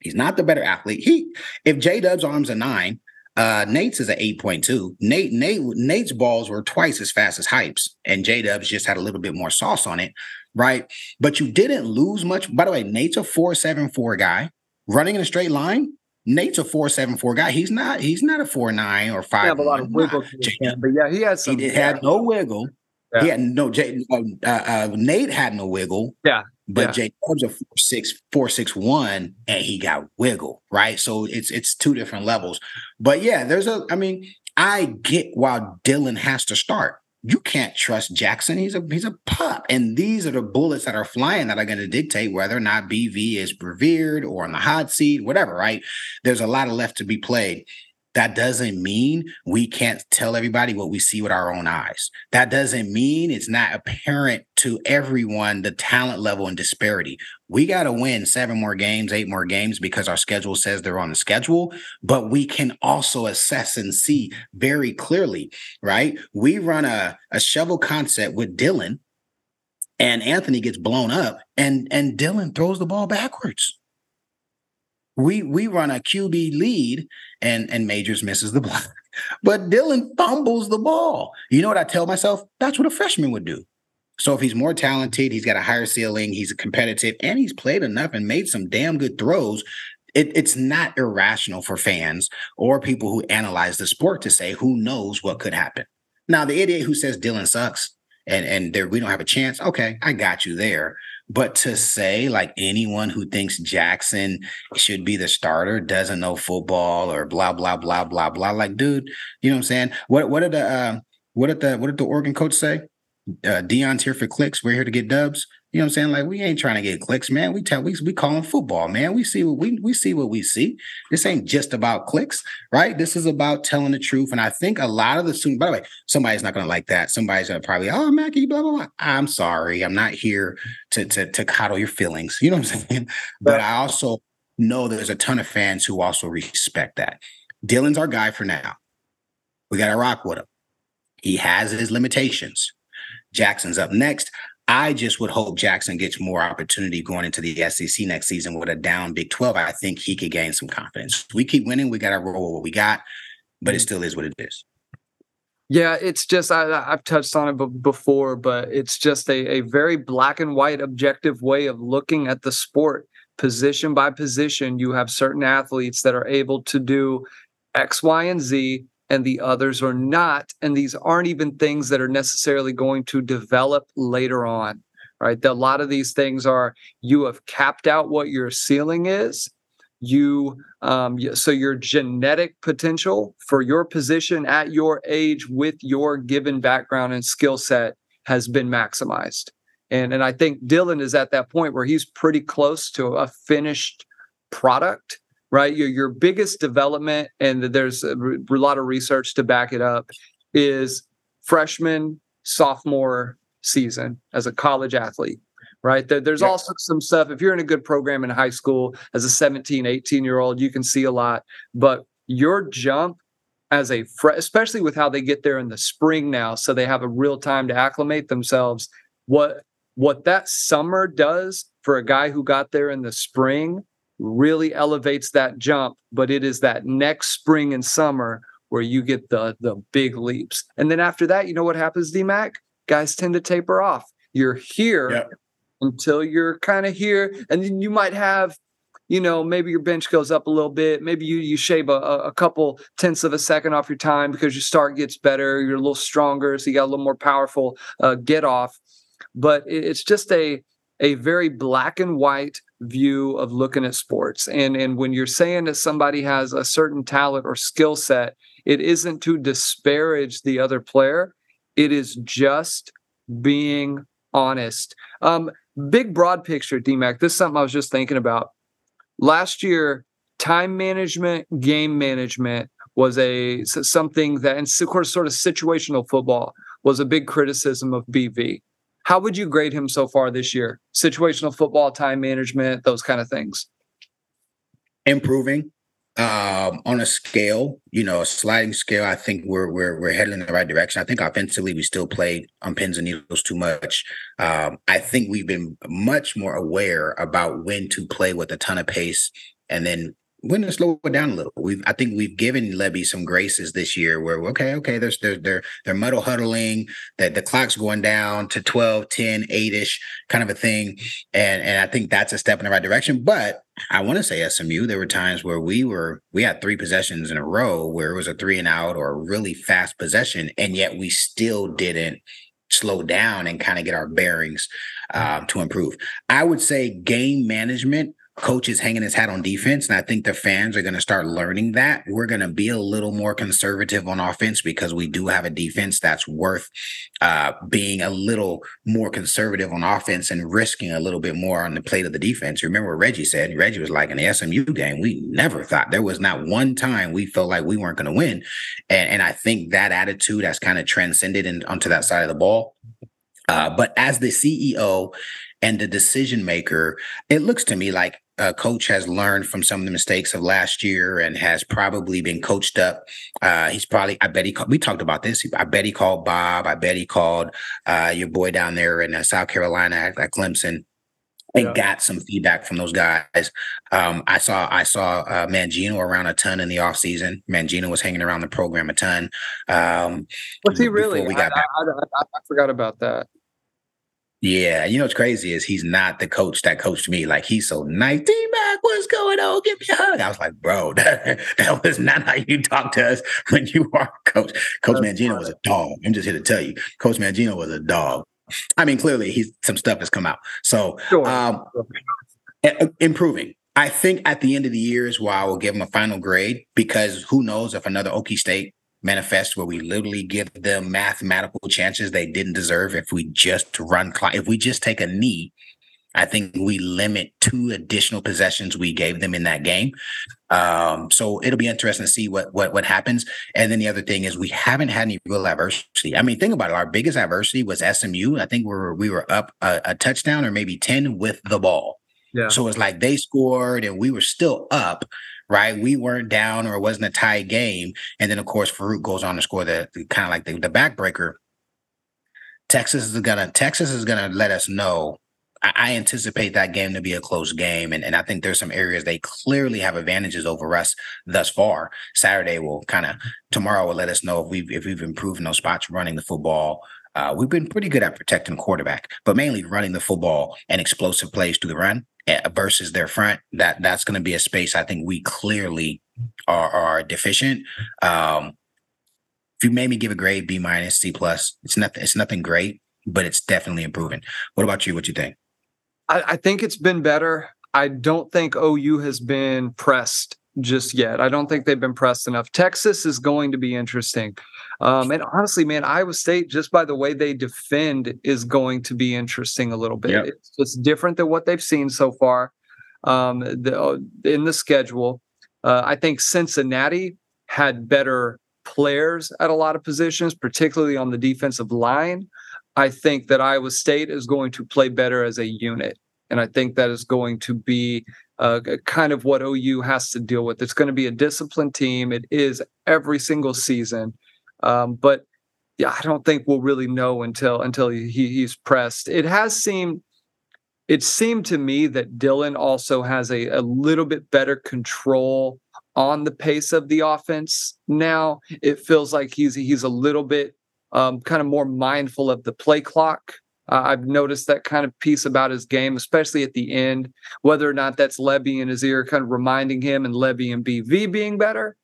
He's not the better athlete. He, if J Dub's arms are nine, uh, Nate's is an 8.2. Nate, Nate, Nate's balls were twice as fast as Hype's, and J Dubs just had a little bit more sauce on it, right? But you didn't lose much. By the way, Nate's a 474 guy running in a straight line. Nate's a four seven four guy. He's not. He's not a four nine or five. He have a lot of wiggle, but yeah, he had some. He did, had no wiggle. Yeah. He had no. J, uh, uh, Nate had no wiggle. Yeah, but yeah. Jay Dub's a four six four six one, and he got wiggle right. So it's it's two different levels. But yeah, there's a. I mean, I get why Dillon has to start. You can't trust Jackson. He's a he's a pup, and these are the bullets that are flying that are going to dictate whether or not BV is revered or on the hot seat, whatever. Right? There's a lot of left to be played. That doesn't mean we can't tell everybody what we see with our own eyes. That doesn't mean it's not apparent to everyone the talent level and disparity. We got to win seven more games, eight more games because our schedule says they're on the schedule, but we can also assess and see very clearly, right? We run a, a shovel concept with Dillon and Anthony gets blown up and and Dillon throws the ball backwards we we run a QB lead and and Majors misses the block. But Dillon fumbles the ball. You know what I tell myself? That's what a freshman would do. So if he's more talented, he's got a higher ceiling, he's competitive, and he's played enough and made some damn good throws. It, it's not irrational for fans or people who analyze the sport to say who knows what could happen. Now, the idiot who says Dillon sucks and and there we don't have a chance, okay, I got you there. But to say like anyone who thinks Jackson should be the starter doesn't know football or blah blah blah blah blah. Like, dude, you know what I'm saying? What what did the uh, what did the what did the Oregon coach say? Uh, Deion's here for clicks. We're here to get dubs. You know what I'm saying? Like we ain't trying to get clicks, man. We tell we we calling football, man. We see what we we see what we see. This ain't just about clicks, right? This is about telling the truth. And I think a lot of the students, by the way, somebody's not gonna like that. Somebody's gonna probably, oh Mackey, blah, blah, blah. I'm sorry. I'm not here to to to coddle your feelings. You know what I'm saying? But I also know there's a ton of fans who also respect that. Dillon's our guy for now. We gotta rock with him. He has his limitations. Jackson's up next. I just would hope Jackson gets more opportunity going into the SEC next season with a down Big 12. I think he could gain some confidence. We keep winning, we got to roll with what we got, but it mm-hmm. still is what it is. Yeah, it's just I, have touched on it before, but it's just a, a very black and white objective way of looking at the sport. Position by position, you have certain athletes that are able to do X, Y, and Z, and the others are not. And these aren't even things that are necessarily going to develop later on, right? A lot of these things are you have capped out what your ceiling is. You, um, so your genetic potential for your position at your age with your given background and skill set has been maximized. And, and I think Dillon is at that point where he's pretty close to a finished product right? Your your biggest development, and there's a, a lot of research to back it up, is freshman sophomore season as a college athlete right? There's also some stuff. If you're in a good program in high school as a 17 18 year old you can see a lot but your jump as a fre- especially with how they get there in the spring now so they have a real time to acclimate themselves what what that summer does for a guy who got there in the spring really elevates that jump, but it is that next spring and summer where you get the the big leaps. And then after that, you know what happens, DMAC? Guys tend to taper off. You're here yep. until you're kind of here, and then you might have, you know, maybe your bench goes up a little bit. Maybe you you shave a, a couple tenths of a second off your time because your start gets better. You're a little stronger, so you got a little more powerful uh, get off. But it's just a a very black and white view of looking at sports. And and when you're saying that somebody has a certain talent or skill set, it isn't to disparage the other player. It is just being honest. Um, big broad picture, DMAC. This is something I was just thinking about. Last year, time management, game management was a something that, and of course, sort of situational football was a big criticism of BV. How would you grade him so far this year? Situational football, time management, those kind of things. Improving um, on a scale, you know, a sliding scale. I think we're we're we're heading in the right direction. I think offensively we still played on pins and needles too much. Um, I think we've been much more aware about when to play with a ton of pace and then when to slow it down a little. We've I think we've given Lebby some graces this year where okay, okay, there's they're they're they're muddle huddling, that the clock's going down to 12, 10, 8-ish kind of a thing. And and I think that's a step in the right direction. But I want to say SMU, there were times where we were we had three possessions in a row where it was a three and out or a really fast possession, and yet we still didn't slow down and kind of get our bearings um, to improve. I would say game management coach is hanging his hat on defense, and I think the fans are going to start learning that we're going to be a little more conservative on offense because we do have a defense that's worth uh, being a little more conservative on offense and risking a little bit more on the plate of the defense. Remember what Reggie said? Reggie was like in the SMU game, we never thought there was not one time we felt like we weren't going to win, and and I think that attitude has kind of transcended in, onto that side of the ball. Uh, but as the CEO and the decision maker, it looks to me like a coach has learned from some of the mistakes of last year and has probably been coached up. Uh, he's probably, I bet he, called, we talked about this. I bet he called Bob. I bet he called uh, your boy down there in uh, South Carolina at, at Clemson and yeah. got some feedback from those guys. Um, I saw I saw uh, Mangino around a ton in the offseason. Mangino was hanging around the program a ton. Um, was he really? We got I, I, I, I, forgot about that. Yeah, you know what's crazy is he's not the coach that coached me. Like he's so nice. D Mac, what's going on? Give me a hug. I was like, bro, that, that was not how you talk to us when you are coach. Coach That's Mangino funny. was a dog. I'm just here to tell you, Coach Mangino was a dog. I mean, clearly he's some stuff has come out. So sure. um, improving. I think at the end of the year is why I will give him a final grade because who knows if another Okie State manifest where we literally give them mathematical chances they didn't deserve if we just run if we just take a knee i think we limit two additional possessions we gave them in that game. Um, so it'll be interesting to see what what what happens. And then the other thing is we haven't had any real adversity. I mean think about it. Our biggest adversity was smu i think we were we were up a, a touchdown or maybe 10 with the ball. Yeah. So it's like they scored and we were still up, right? We weren't down or it wasn't a tie game. And then of course Farooq goes on to score the, the kind of like the, the backbreaker. Texas is gonna Texas is gonna let us know. I, I anticipate that game to be a close game, and, and I think there's some areas they clearly have advantages over us thus far. Saturday will kind of tomorrow will let us know if we've if we've improved in those spots running the football. Uh, we've been pretty good at protecting quarterback, but mainly running the football and explosive plays to the run. Eh, versus their front, that that's going to be a space I think we clearly are, are deficient. Um, if you made me give a grade B minus C plus, it's nothing. It's nothing great, but it's definitely improving. What about you? What you think? I, I think it's been better. I don't think OU has been pressed just yet. I don't think they've been pressed enough. Texas is going to be interesting. Um, and honestly, man, Iowa State, just by the way they defend, is going to be interesting a little bit. Yep. It's just different than what they've seen so far um, the, uh, in the schedule. Uh, I think Cincinnati had better players at a lot of positions, particularly on the defensive line. I think that Iowa State is going to play better as a unit. And I think that is going to be uh, kind of what OU has to deal with. It's going to be a disciplined team. It is every single season. Um, but yeah, I don't think we'll really know until until he, he's pressed. It has seemed it seemed to me that Dillon also has a, a little bit better control on the pace of the offense now. It feels like he's he's a little bit um, kind of more mindful of the play clock. Uh, I've noticed that kind of piece about his game, especially at the end, whether or not that's Lebby in his ear, kind of reminding him and Lebby and BV being better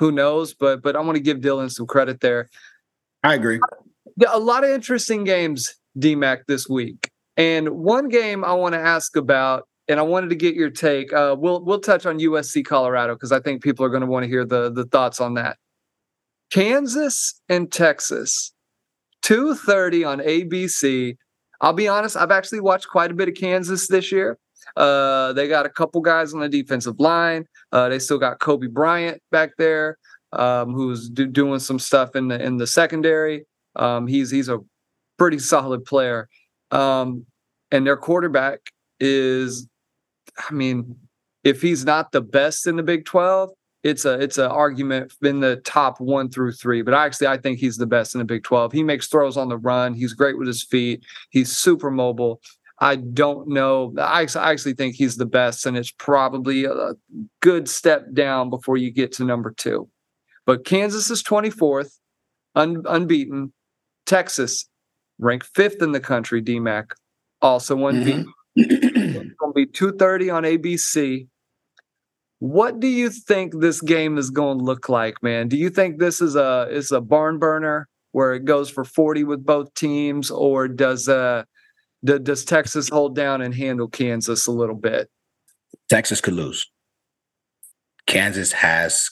who knows? But but I want to give Dillon some credit there. I agree. A lot of interesting games, DMAC, this week. And one game I want to ask about, and I wanted to get your take. Uh, we'll we'll touch on USC Colorado because I think people are going to want to hear the the thoughts on that. Kansas and Texas, two thirty on ABC. I'll be honest, I've actually watched quite a bit of Kansas this year. Uh, they got a couple guys on the defensive line. Uh, they still got Cobee Bryant back there, um, who's do- doing some stuff in the in the secondary. Um, he's he's a pretty solid player, um, and their quarterback is, I mean, if he's not the best in the Big Twelve, it's a it's an argument in the top one through three. But actually, I think he's the best in the Big Twelve. He makes throws on the run. He's great with his feet. He's super mobile. I don't know. I, I actually think he's the best, and it's probably a good step down before you get to number two. But Kansas is 24th, un, unbeaten. Texas, ranked fifth in the country, DMAC, also unbeaten. Mm-hmm. it's going to be 2.30 on ABC. What do you think this game is going to look like, man? Do you think this is a is a barn burner where it goes for 40 with both teams, or does uh does Texas hold down and handle Kansas a little bit? Texas could lose. Kansas has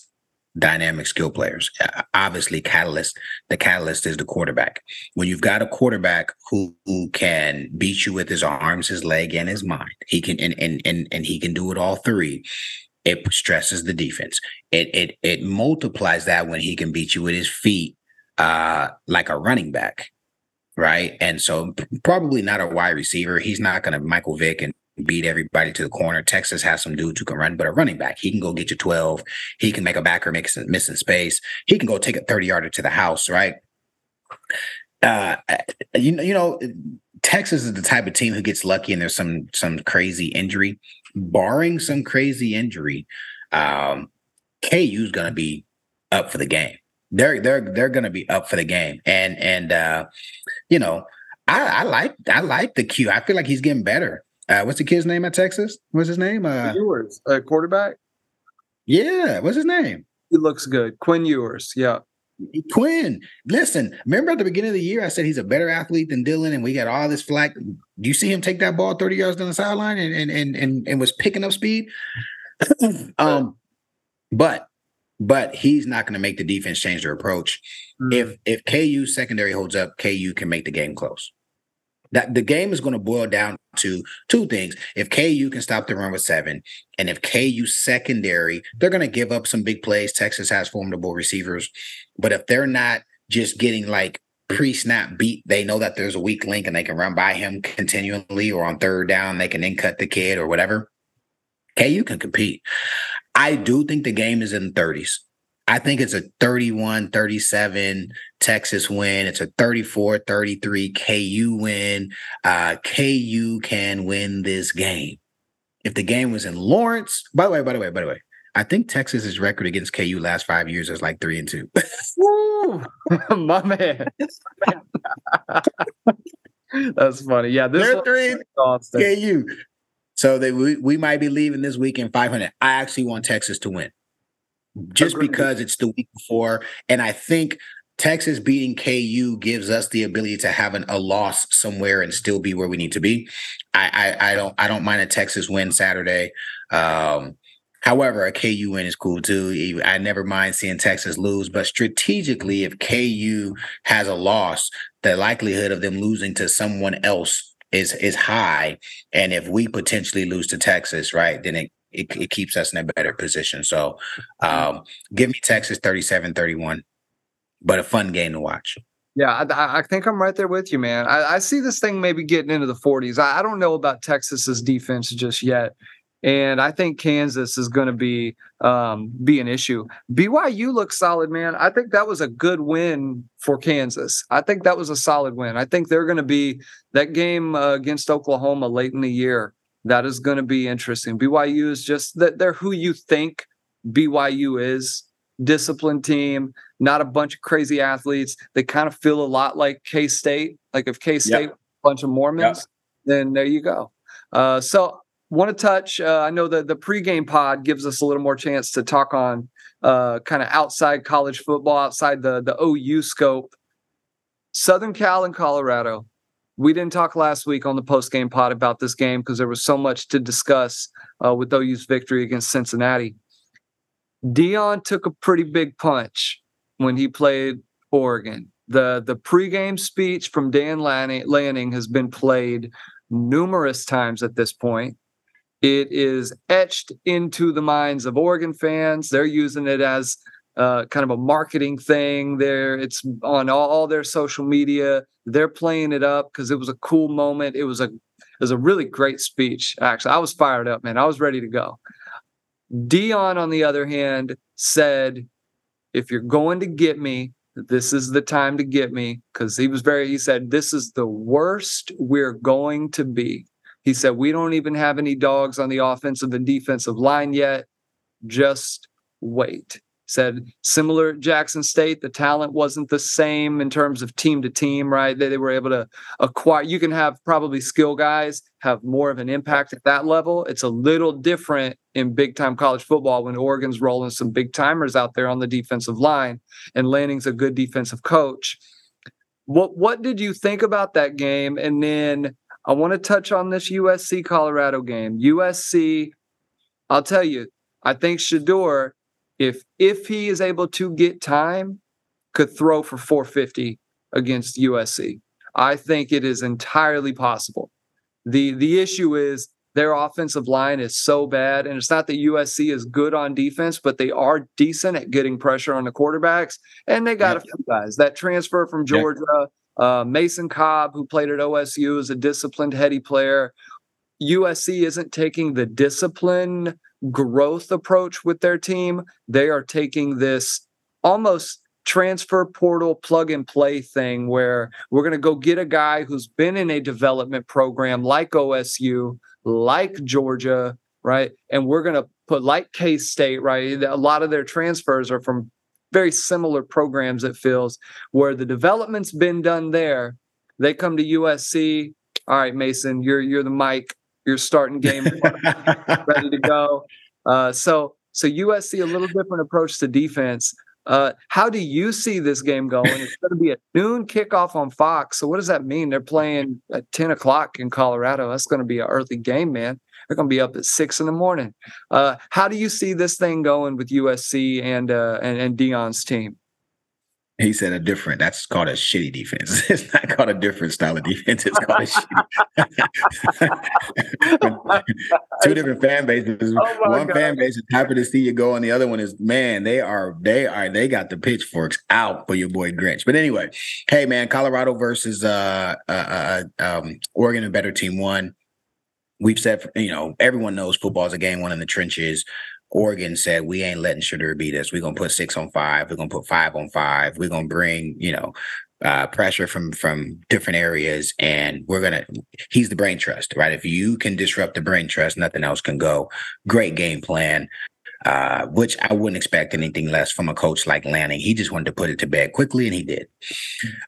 dynamic skill players. Obviously, catalyst. The catalyst is the quarterback. When you've got a quarterback who, who can beat you with his arms, his leg, and his mind, he can and and and and he can do it all three. It stresses the defense. It it it multiplies that when he can beat you with his feet, uh, like a running back, right? And so probably not a wide receiver. He's not going to Michael Vick and beat everybody to the corner. Texas has some dudes who can run, but a running back, he can go get you 12. He can make a backer miss, missing space. He can go take a 30 yarder to the house, right? Uh, you know, you know, Texas is the type of team who gets lucky and there's some some crazy injury. Barring some crazy injury, um, KU's gonna be up for the game. They're they're they're gonna be up for the game. And and uh, you know, I, I like I like the Q. I feel like he's getting better. Uh, what's the kid's name at Texas? What's his name? Uh, Ewers, uh, quarterback. Yeah, what's his name? He looks good. Quinn Ewers. Yeah. Quinn, listen, remember at the beginning of the year, I said he's a better athlete than Dillon, and we got all this flack. Do you see him take that ball 30 yards down the sideline and and and and, and was picking up speed? um, but but he's not going to make the defense change their approach. Mm-hmm. If if KU secondary holds up, KU can make the game close. That the game is going to boil down to two things. If KU can stop the run with seven, and if KU secondary, they're going to give up some big plays. Texas has formidable receivers, but if they're not just getting like pre-snap beat, they know that there's a weak link and they can run by him continually, or on third down they can then cut the kid or whatever. KU can compete. I do think the game is in the 30s. I think it's a 31 37 Texas win. It's a 34 33 KU win. Uh, KU can win this game. If the game was in Lawrence, by the way, by the way, by the way, I think Texas's record against KU last five years is like three and two. Woo! My man. That's funny. Yeah, this They're three KU. So they we, we might be leaving this weekend 500. I actually want Texas to win just Agreed. because it's the week before. And I think Texas beating KU gives us the ability to have an, a loss somewhere and still be where we need to be. I, I, I don't I don't mind a Texas win Saturday. Um, however, a KU win is cool too. I never mind seeing Texas lose, but strategically, if KU has a loss, the likelihood of them losing to someone else is is high. And if we potentially lose to Texas, right, then it it, it keeps us in a better position. So um, give me Texas 37 31, but a fun game to watch. Yeah, I, I, think I'm right there with you, man. I, I, see this thing maybe getting into the 40s. I, I don't know about Texas's defense just yet, and I think Kansas is going to be um, be an issue. BYU looks solid, man. I think that was a good win for Kansas. I think that was a solid win. I think they're going to be that game uh, against Oklahoma late in the year that is going to be interesting. BYU is just that they're who you think BYU is disciplined team, not a bunch of crazy athletes. They kind of feel a lot like K State. Like if K State, yep. a bunch of Mormons, yep. then there you go. Uh, so want to touch. Uh, I know that the pregame pod gives us a little more chance to talk on uh, kind of outside college football, outside the the OU scope. Southern Cal and Colorado we didn't talk last week on the post game pod about this game because there was so much to discuss uh, with OU's victory against Cincinnati. Deion took a pretty big punch when he played Oregon. The the pregame speech from Dan Lanning, Lanning has been played numerous times at this point. It is etched into the minds of Oregon fans. They're using it as uh, kind of a marketing thing. There, it's on all, all their social media. They're playing it up because it was a cool moment. It was a it was a really great speech. Actually, I was fired up, man. I was ready to go. Deion, on the other hand, said, "If you're going to get me, this is the time to get me." Because he was very. He said, "This is the worst we're going to be." He said, "We don't even have any dogs on the offensive and defensive line yet. Just wait." said similar Jackson State, the talent wasn't the same in terms of team to team, right? They, they were able to acquire. You can have probably skill guys have more of an impact at that level. It's a little different in big time college football when Oregon's rolling some big timers out there on the defensive line and Lanning's a good defensive coach. What what did you think about that game? And then I want to touch on this USC Colorado game. USC I'll tell you, I think Shedeur, if if he is able to get time, could throw for 450 against USC. I think it is entirely possible. The the issue is their offensive line is so bad. And it's not that USC is good on defense, but they are decent at getting pressure on the quarterbacks. And they got yep. a few guys that transfer from Georgia. Uh, Mason Cobb, who played at OSU, is a disciplined, heady player. USC isn't taking the discipline growth approach with their team. They are taking this almost transfer portal plug and play thing where we're going to go get a guy who's been in a development program like OSU, like Georgia, right? And we're going to put like K State, right? A lot of their transfers are from very similar programs, it feels, where the development's been done there. They come to USC. All right, Mason, you're you're the mic. You're starting game ready to go. Uh, so so USC a little different approach to defense. Uh, how do you see this game going? It's going to be a noon kickoff on Fox. So what does that mean? They're playing at 10 o'clock in Colorado. That's going to be an early game, man. They're going to be up at six in the morning. Uh, how do you see this thing going with USC and uh, and, and Deion's team? He said a different. That's called a shitty defense. It's not called a different style of defense. It's called a shitty. Two different fan bases. Oh one God. fan base is happy to see you go, and the other one is man. They are. They are. They got the pitchforks out for your boy Grinch. But anyway, hey man, Colorado versus uh, uh, uh um, Oregon, a better team won. We've said, you know, everyone knows football is a game won in the trenches. Oregon said, we ain't letting Shedeur beat us. We're gonna put six on five. We're gonna put five on five. We're gonna bring, you know, uh, pressure from from different areas, and we're gonna. He's the brain trust, right? If you can disrupt the brain trust, nothing else can go. Great game plan. Uh, which I wouldn't expect anything less from a coach like Lanning. He just wanted to put it to bed quickly, and he did.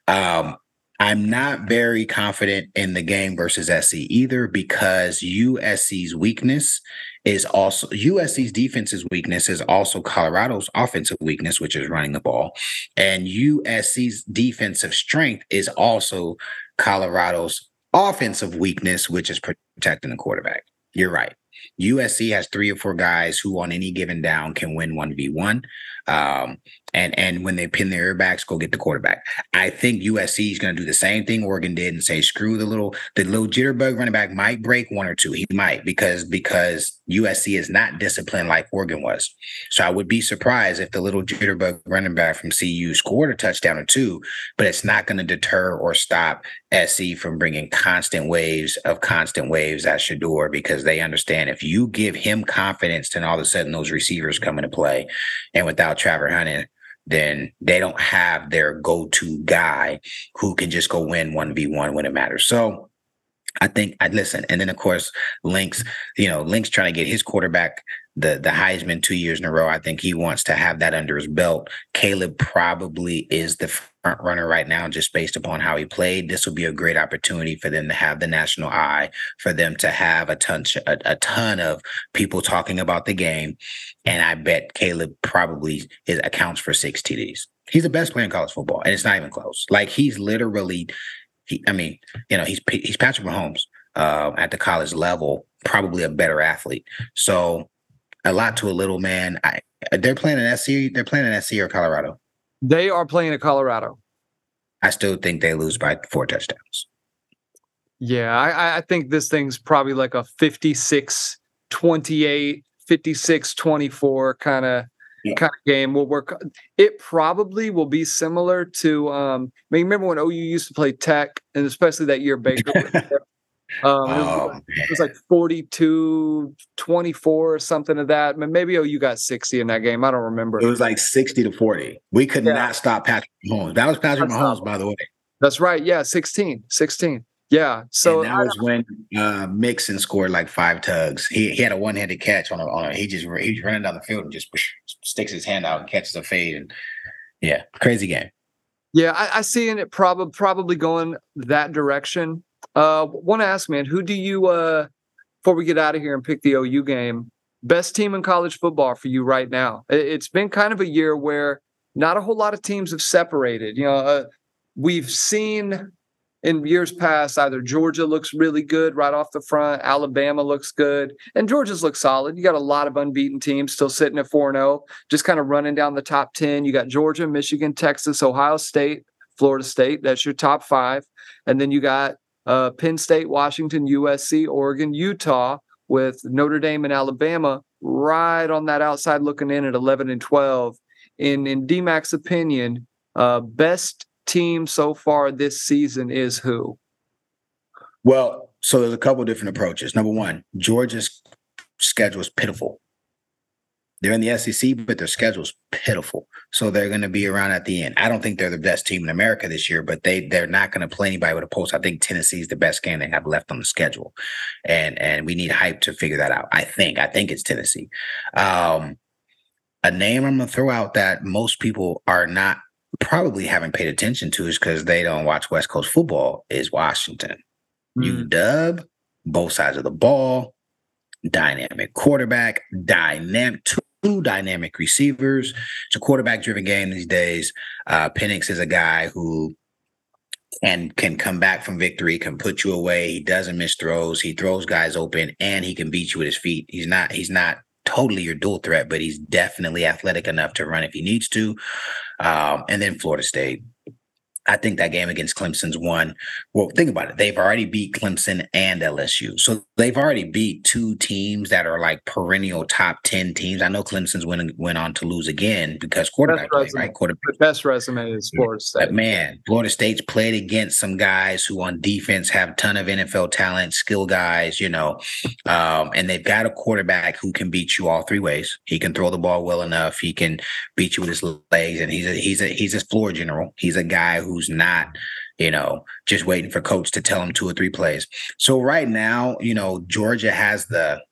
Um, I'm not very confident in the game versus SC either because USC's weakness is also USC's defense's weakness is also Colorado's offensive weakness, which is running the ball. And USC's defensive strength is also Colorado's offensive weakness, which is protecting the quarterback. You're right. USC has three or four guys who on any given down can win 1v1. Um, and and when they pin their backs, go get the quarterback. I think USC is going to do the same thing Oregon did and say, screw the little the little jitterbug running back might break one or two. He might because because USC is not disciplined like Oregon was. So I would be surprised if the little jitterbug running back from CU scored a touchdown or two, but it's not going to deter or stop SC from bringing constant waves of constant waves at Shedeur because they understand if you give him confidence, then all of a sudden those receivers come into play. And without Travis Hunter, then they don't have their go-to guy who can just go win 1v1 when it matters. So I think I'd listen. And then of course, Links, you know, Links trying to get his quarterback the the Heisman two years in a row. I think he wants to have that under his belt. Caleb probably is the front runner right now, just based upon how he played. This will be a great opportunity for them to have the national eye, for them to have a ton a, a ton of people talking about the game. And I bet Caleb probably is, accounts for six TDs. He's the best player in college football, and it's not even close. Like he's literally, he, I mean, you know, he's he's Patrick Mahomes uh, at the college level, probably a better athlete. So a lot to a little man. I, they're playing in SC. They're playing in SC or Colorado. They are playing at Colorado. I still think they lose by four touchdowns. Yeah, I, I think this thing's probably like a 56 28, 56 24 kind of yeah. kind of game will work. It probably will be similar to um I mean remember when OU used to play Tech and especially that year Baker Um, oh, it, was, oh, it, was, like 42 24 or something of that. Maybe oh, you got 60 in that game. I don't remember. It was like 60 to 40. We could yeah. not stop Patrick Mahomes. That was Patrick That's Mahomes, by the way. That's right. Yeah, 16. 16. Yeah. So and that was when uh, Mixon scored like five tugs. He, he had a one handed catch on a, on a, he just he's running down the field and just sticks his hand out and catches a fade. And yeah, crazy game. Yeah, I, I see it probably probably going that direction. Uh, want to ask, man, who do you uh before we get out of here and pick the OU game? Best team in college football for you right now? It's been kind of a year where not a whole lot of teams have separated. You know, uh, we've seen in years past, either Georgia looks really good right off the front, Alabama looks good, and Georgia's looks solid. You got a lot of unbeaten teams still sitting at 4 0, just kind of running down the top 10. You got Georgia, Michigan, Texas, Ohio State, Florida State. That's your top five. And then you got uh, Penn State, Washington, USC, Oregon, Utah, with Notre Dame and Alabama right on that outside looking in at 11 and 12. In, in DMAC's opinion, uh, best team so far this season is who? Well, so there's a couple different approaches. Number one, Georgia's schedule is pitiful. They're in the SEC, but their schedule's pitiful. So they're going to be around at the end. I don't think they're the best team in America this year, but they they're not going to play anybody with a post. I think Tennessee is the best game they have left on the schedule, and and we need hype to figure that out. I think I think it's Tennessee. Um, a name I'm going to throw out that most people are not probably haven't paid attention to is because they don't watch West Coast football is Washington. Mm. UW, both sides of the ball, dynamic quarterback, dynamic two dynamic receivers. It's a quarterback driven game these days. Uh, Penix is a guy who and can come back from victory, can put you away. He doesn't miss throws. He throws guys open and he can beat you with his feet. He's not, he's not totally your dual threat, but he's definitely athletic enough to run if he needs to. Um, and then Florida State. I think that game against Clemson's one. Well, think about it. They've already beat Clemson and LSU. So they've already beat two teams that are like perennial top 10 teams. I know Clemson's went, went on to lose again because quarterback play, right? Quarterback. The best resume is Florida State. But man, Florida State's played against some guys who on defense have a ton of NFL talent, skill guys, you know, um, and they've got a quarterback who can beat you all three ways. He can throw the ball well enough. He can beat you with his legs, and he's a he's a he's a floor general. He's a guy who who's not you know, just waiting for coach to tell him two or three plays. So right now, you know, Georgia has the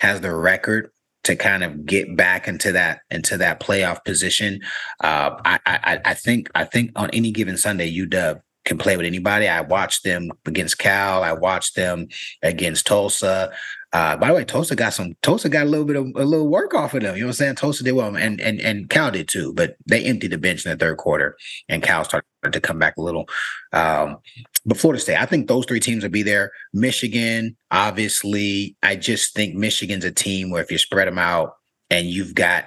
has the record to kind of get back into that into that playoff position. Uh, I, I I think I think on any given Sunday, UW can play with anybody. I watched them against Cal. I watched them against Tulsa. Uh, by the way, Tulsa got some. Tulsa got a little bit of a little work off of them. You know what I'm saying? Tulsa did well, and and and Cal did too. But they emptied the bench in the third quarter, and Cal started to come back a little. Um, but Florida State, I think those three teams will be there. Michigan, obviously, I just think Michigan's a team where if you spread them out and you've got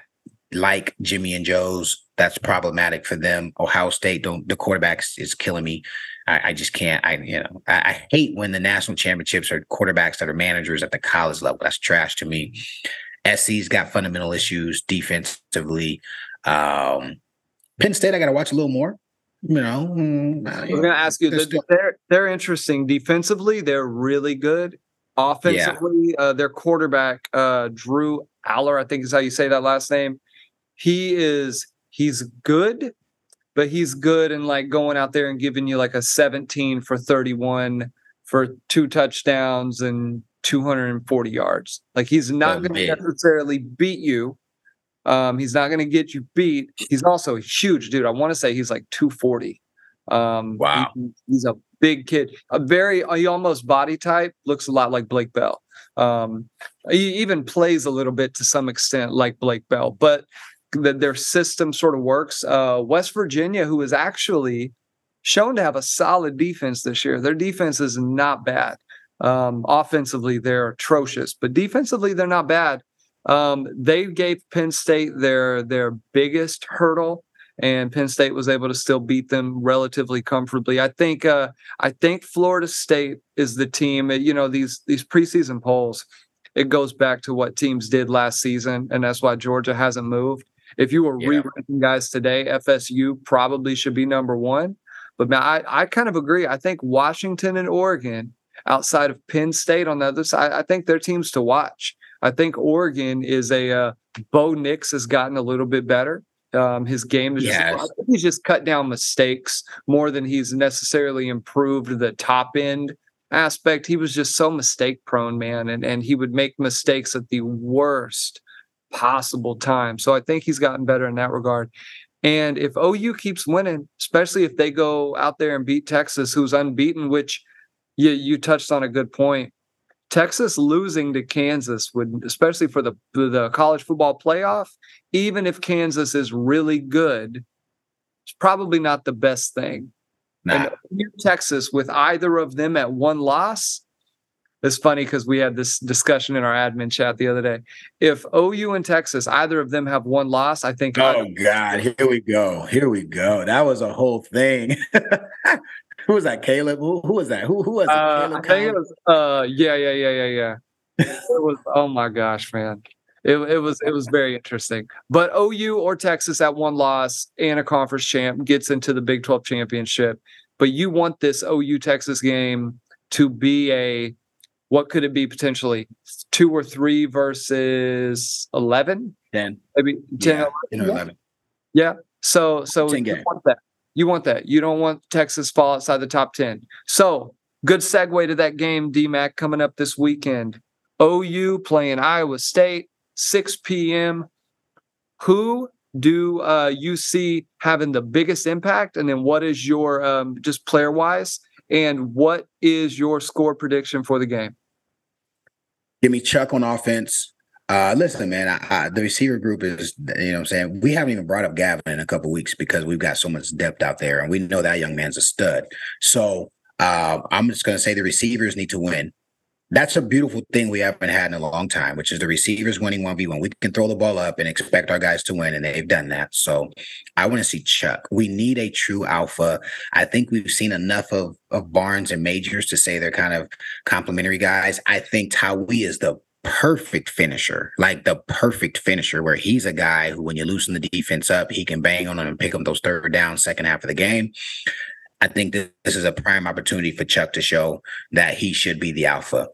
like Jimmy and Joe's, that's problematic for them. Ohio State, don't the quarterbacks is killing me. I, I just can't. I you know I, I, hate when the national championships are quarterbacks that are managers at the college level. That's trash to me. SC's got fundamental issues defensively. Um, Penn State, I got to watch a little more. You know, mm, I'm going to ask you. They're, still- they're they're interesting defensively. They're really good. Offensively, yeah. uh, their quarterback uh, Drew Allar, I think is how you say that last name. He is he's good but he's good in like going out there and giving you like a 17 for 31 for two touchdowns and 240 yards. Like he's not oh, going to necessarily beat you. Um, he's not going to get you beat. He's also a huge dude. I want to say he's like 240. Um, wow. He, he's a big kid. A very, he almost body type looks a lot like Blake Bell. Um, he even plays a little bit to some extent like Blake Bell, but that their system sort of works. Uh, West Virginia, who is actually shown to have a solid defense this year, their defense is not bad. Um, offensively, they're atrocious, but defensively, they're not bad. Um, they gave Penn State their their biggest hurdle, and Penn State was able to still beat them relatively comfortably. I think uh, I think Florida State is the team. You know these these preseason polls. It goes back to what teams did last season, and that's why Georgia hasn't moved. If you were yeah. re-ranking guys today, FSU probably should be number one. But man, I, I kind of agree. I think Washington and Oregon, outside of Penn State on the other side, I think they're teams to watch. I think Oregon is a uh, Bo Nix has gotten a little bit better. Um, his game is yes. just, he's just cut down mistakes more than he's necessarily improved the top end aspect. He was just so mistake prone, man, and and he would make mistakes at the worst possible time. So I think he's gotten better in that regard. And if OU keeps winning, especially if they go out there and beat Texas, who's unbeaten, which you, you touched on a good point. Texas losing to Kansas would, especially for the the college football playoff, even if Kansas is really good, it's probably not the best thing. Nah. And Texas with either of them at one loss. It's funny because we had this discussion in our admin chat the other day. If OU and Texas, either of them have one loss, I think. Oh God, here we go. Here we go. That was a whole thing. who was that? Caleb? Who, who was that? Who who was it? Uh, I think it was. Uh, yeah, yeah, yeah, yeah, yeah. it was. Oh my gosh, man. It, it was it was very interesting. But OU or Texas at one loss and a conference champ gets into the Big 12 championship. But you want this OU Texas game to be a what could it be potentially? Two or three versus 11 10 maybe 10 yeah, 11. 11 yeah so so you game. want that. You want that. You don't want texas fall outside the top 10 so good segue to that game dmac coming up this weekend. Ou playing iowa state 6 p.m who do uh, you see having the biggest impact? And then what is your um, just player wise and what is your score prediction for the game Give me Chuck on offense. Uh, listen, man, I, I, the receiver group is, you know what I'm saying? We haven't even brought up Gavin in a couple weeks because we've got so much depth out there and we know that young man's a stud. So uh, I'm just going to say the receivers need to win. That's a beautiful thing we haven't had in a long time, which is the receivers winning 1v1. We can throw the ball up and expect our guys to win, and they've done that. So I want to see Chuck. We need a true alpha. I think we've seen enough of, of Barnes and Majors to say they're kind of complementary guys. I think Tawee is the perfect finisher, like the perfect finisher, where he's a guy who, when you loosen the defense up, he can bang on them and pick up those third down second half of the game. I think this is a prime opportunity for Chuck to show that he should be the alpha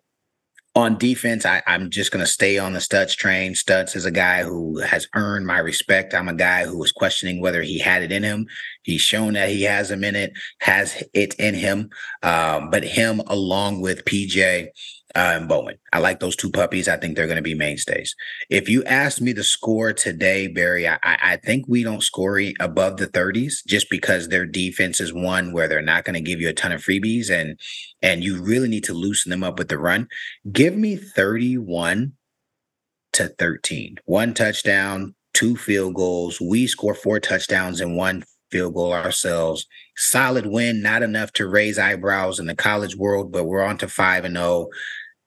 on defense, I, am just going to stay on the Stutz train. Stutz is a guy who has earned my respect. I'm a guy who was questioning whether he had it in him. He's shown that he has a minute, has it in him. Um, but him along with PJ uh, and Bowman. I like those two puppies. I think they're going to be mainstays. If you ask me the score today, Barry, I, I think we don't score above the 30s just because their defense is one where they're not going to give you a ton of freebies and and you really need to loosen them up with the run. Give me 31 to 13. One touchdown, two field goals. We score four touchdowns and one field goal ourselves. Solid win, not enough to raise eyebrows in the college world, but we're on to 5 and 0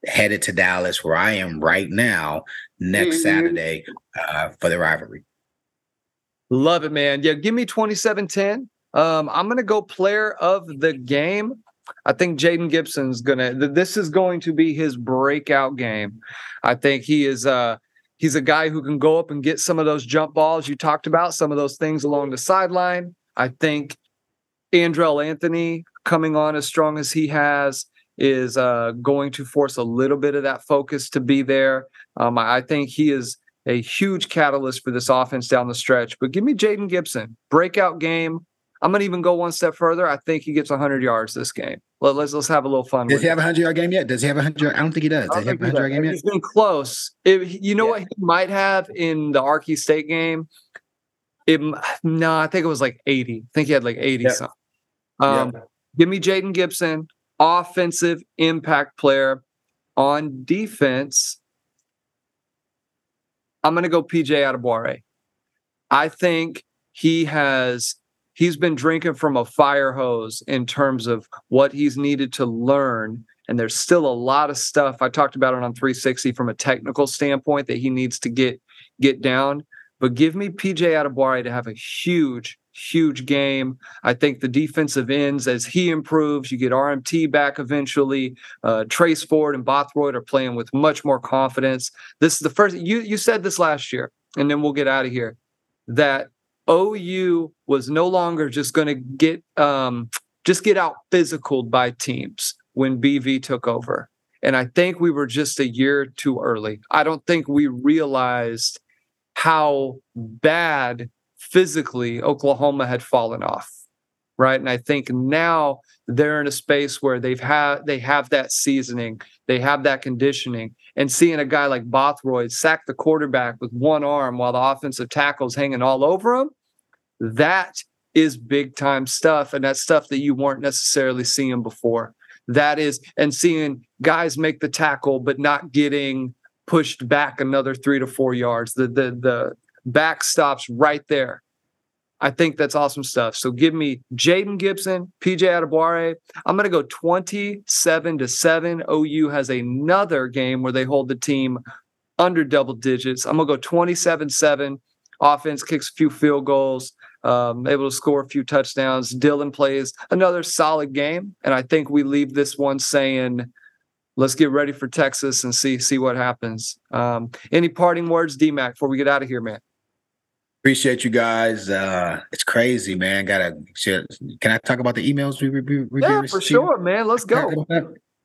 headed to Dallas, where I am right now, next mm-hmm. Saturday uh, for the rivalry. Love it, man. Yeah, give me 27 10. Um, I'm going to go player of the game. I think Jayden Gibson's to, this is going to be his breakout game. I think he is, uh, he's a guy who can go up and get some of those jump balls you talked about, some of those things along the sideline. I think Andrel Anthony coming on as strong as he has is uh, going to force a little bit of that focus to be there. Um, I think he is a huge catalyst for this offense down the stretch. But give me Jayden Gibson, breakout game. I'm gonna even go one step further. I think he gets 100 yards this game. Let, us let's have a little fun. Does he have a 100 yard game yet? Does he have a 100? I don't think he does. Does he have a 100 yard game yet? He's been close. If, you know yeah. what he might have in the Arky State game? It, no, I think it was like 80. I think he had like 80 yep. something. Um, yep. Give me Jayden Gibson offensive impact player on defense, I'm going to go PJ Adebawore. I think he has he's been drinking from a fire hose in terms of what he's needed to learn and there's still a lot of stuff I talked about it on 360 from a technical standpoint that he needs to get get down but give me PJ Adebawore to have a huge huge game. I think the defensive ends, as he improves, you get RMT back eventually. Uh, Trace Ford and Bothroyd are playing with much more confidence. This is the first, you, you said this last year, and then we'll get out of here, that OU was no longer just going to get, um, just get out physical by teams when BV took over. And I think we were just a year too early. I don't think we realized how bad physically Oklahoma had fallen off. Right. And I think now they're in a space where they've had they have that seasoning, they have that conditioning. And seeing a guy like Bothroyd sack the quarterback with one arm while the offensive tackle's hanging all over him, that is big time stuff. And that's stuff that you weren't necessarily seeing before. That is, and seeing guys make the tackle, but not getting pushed back another three to four yards. The the the back stops right there I think that's awesome stuff. So give me Jayden Gibson, PJ Adebawore. I'm going to go 27 to 7. OU has another game where they hold the team under double digits. I'm going to go 27 7. Offense kicks a few field goals, um, able to score a few touchdowns. Dylan plays another solid game. And I think we leave this one saying, let's get ready for Texas and see see what happens. Um, any parting words, DMAC, before we get out of here, man? Appreciate you guys. Uh, it's crazy, man. Gotta can I talk about the emails we, we Yeah, for sure, man. Let's go.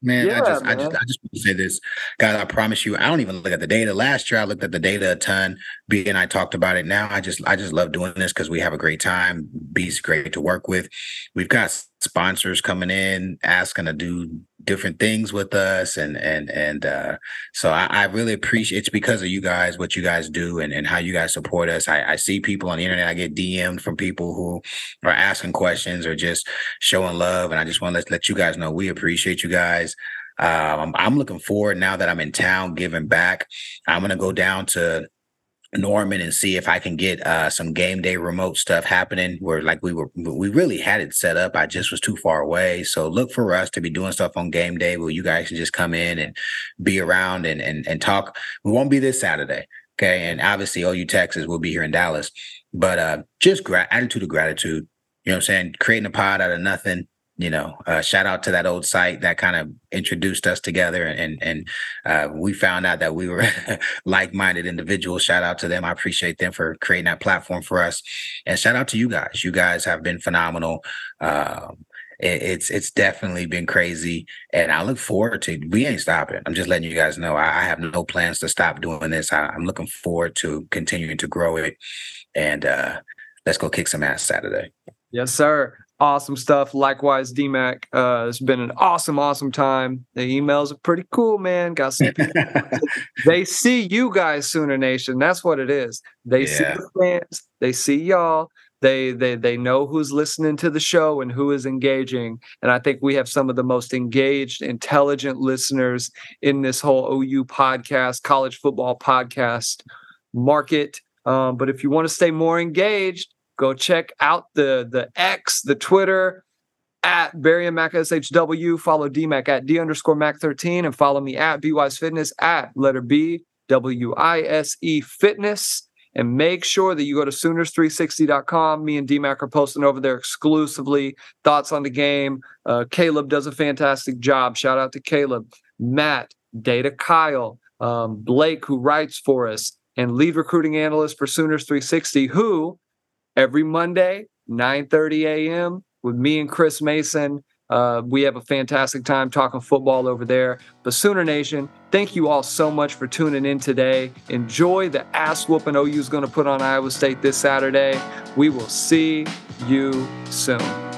Man, yeah, I just, man. I just, I just want to say this, guys. I promise you, I don't even look at the data. Last year, I looked at the data a ton. B and I talked about it. Now, I just, I just love doing this because we have a great time. B's great to work with. We've got sponsors coming in asking to do different things with us and and and uh so I, I, really appreciate it's because of you guys what you guys do and, and how you guys support us I, I see people on the internet i get dm'd from people who are asking questions or just showing love and i just want to let, let you guys know we appreciate you guys um, I'm looking forward now that I'm in town giving back. I'm going to go down to Norman and see if I can get uh, some game day remote stuff happening where like we were we really had it set up. I just was too far away. So look for us to be doing stuff on game day where you guys can just come in and be around and and, and talk. We won't be this Saturday. Okay. And obviously OU Texas will be here in Dallas. But uh just gra- attitude of gratitude. You know what I'm saying? Creating a pod out of nothing you know, uh, shout out to that old site that kind of introduced us together, and and uh, we found out that we were like-minded individuals. Shout out to them. I appreciate them for creating that platform for us, and shout out to you guys. You guys have been phenomenal. Um, it, it's it's definitely been crazy, and I look forward to. We ain't stopping. I'm just letting you guys know. I, I have no plans to stop doing this. I, am looking forward to continuing to grow it, and uh, let's go kick some ass Saturday. Yes, sir awesome stuff. Likewise, DMAC. Uh, it's been an awesome, awesome time. The emails are pretty cool, man. Got some they see you guys, Sooner Nation. That's what it is. They yeah. see the fans. They see y'all. They they they know who's listening to the show and who is engaging. And I think we have some of the most engaged, intelligent listeners in this whole OU podcast, college football podcast market. Um, but if you want to stay more engaged, Go check out the the X, the Twitter at Barry and Mack SHW. Follow DMAC at D underscore Mack 13 and follow me at BWise Fitness at letter B W I S E Fitness. And make sure that you go to Sooners360.com. Me and DMAC are posting over there exclusively thoughts on the game. Uh, Caleb does a fantastic job. Shout out to Caleb, Matt, Data Kyle, um, Blake, who writes for us, and lead recruiting analyst for Sooners 360, who every Monday, 9:30 a.m. with me and Chris Mason. Uh, we have a fantastic time talking football over there. But Sooner Nation, thank you all so much for tuning in today. Enjoy the ass whooping OU is going to put on Iowa State this Saturday. We will see you soon.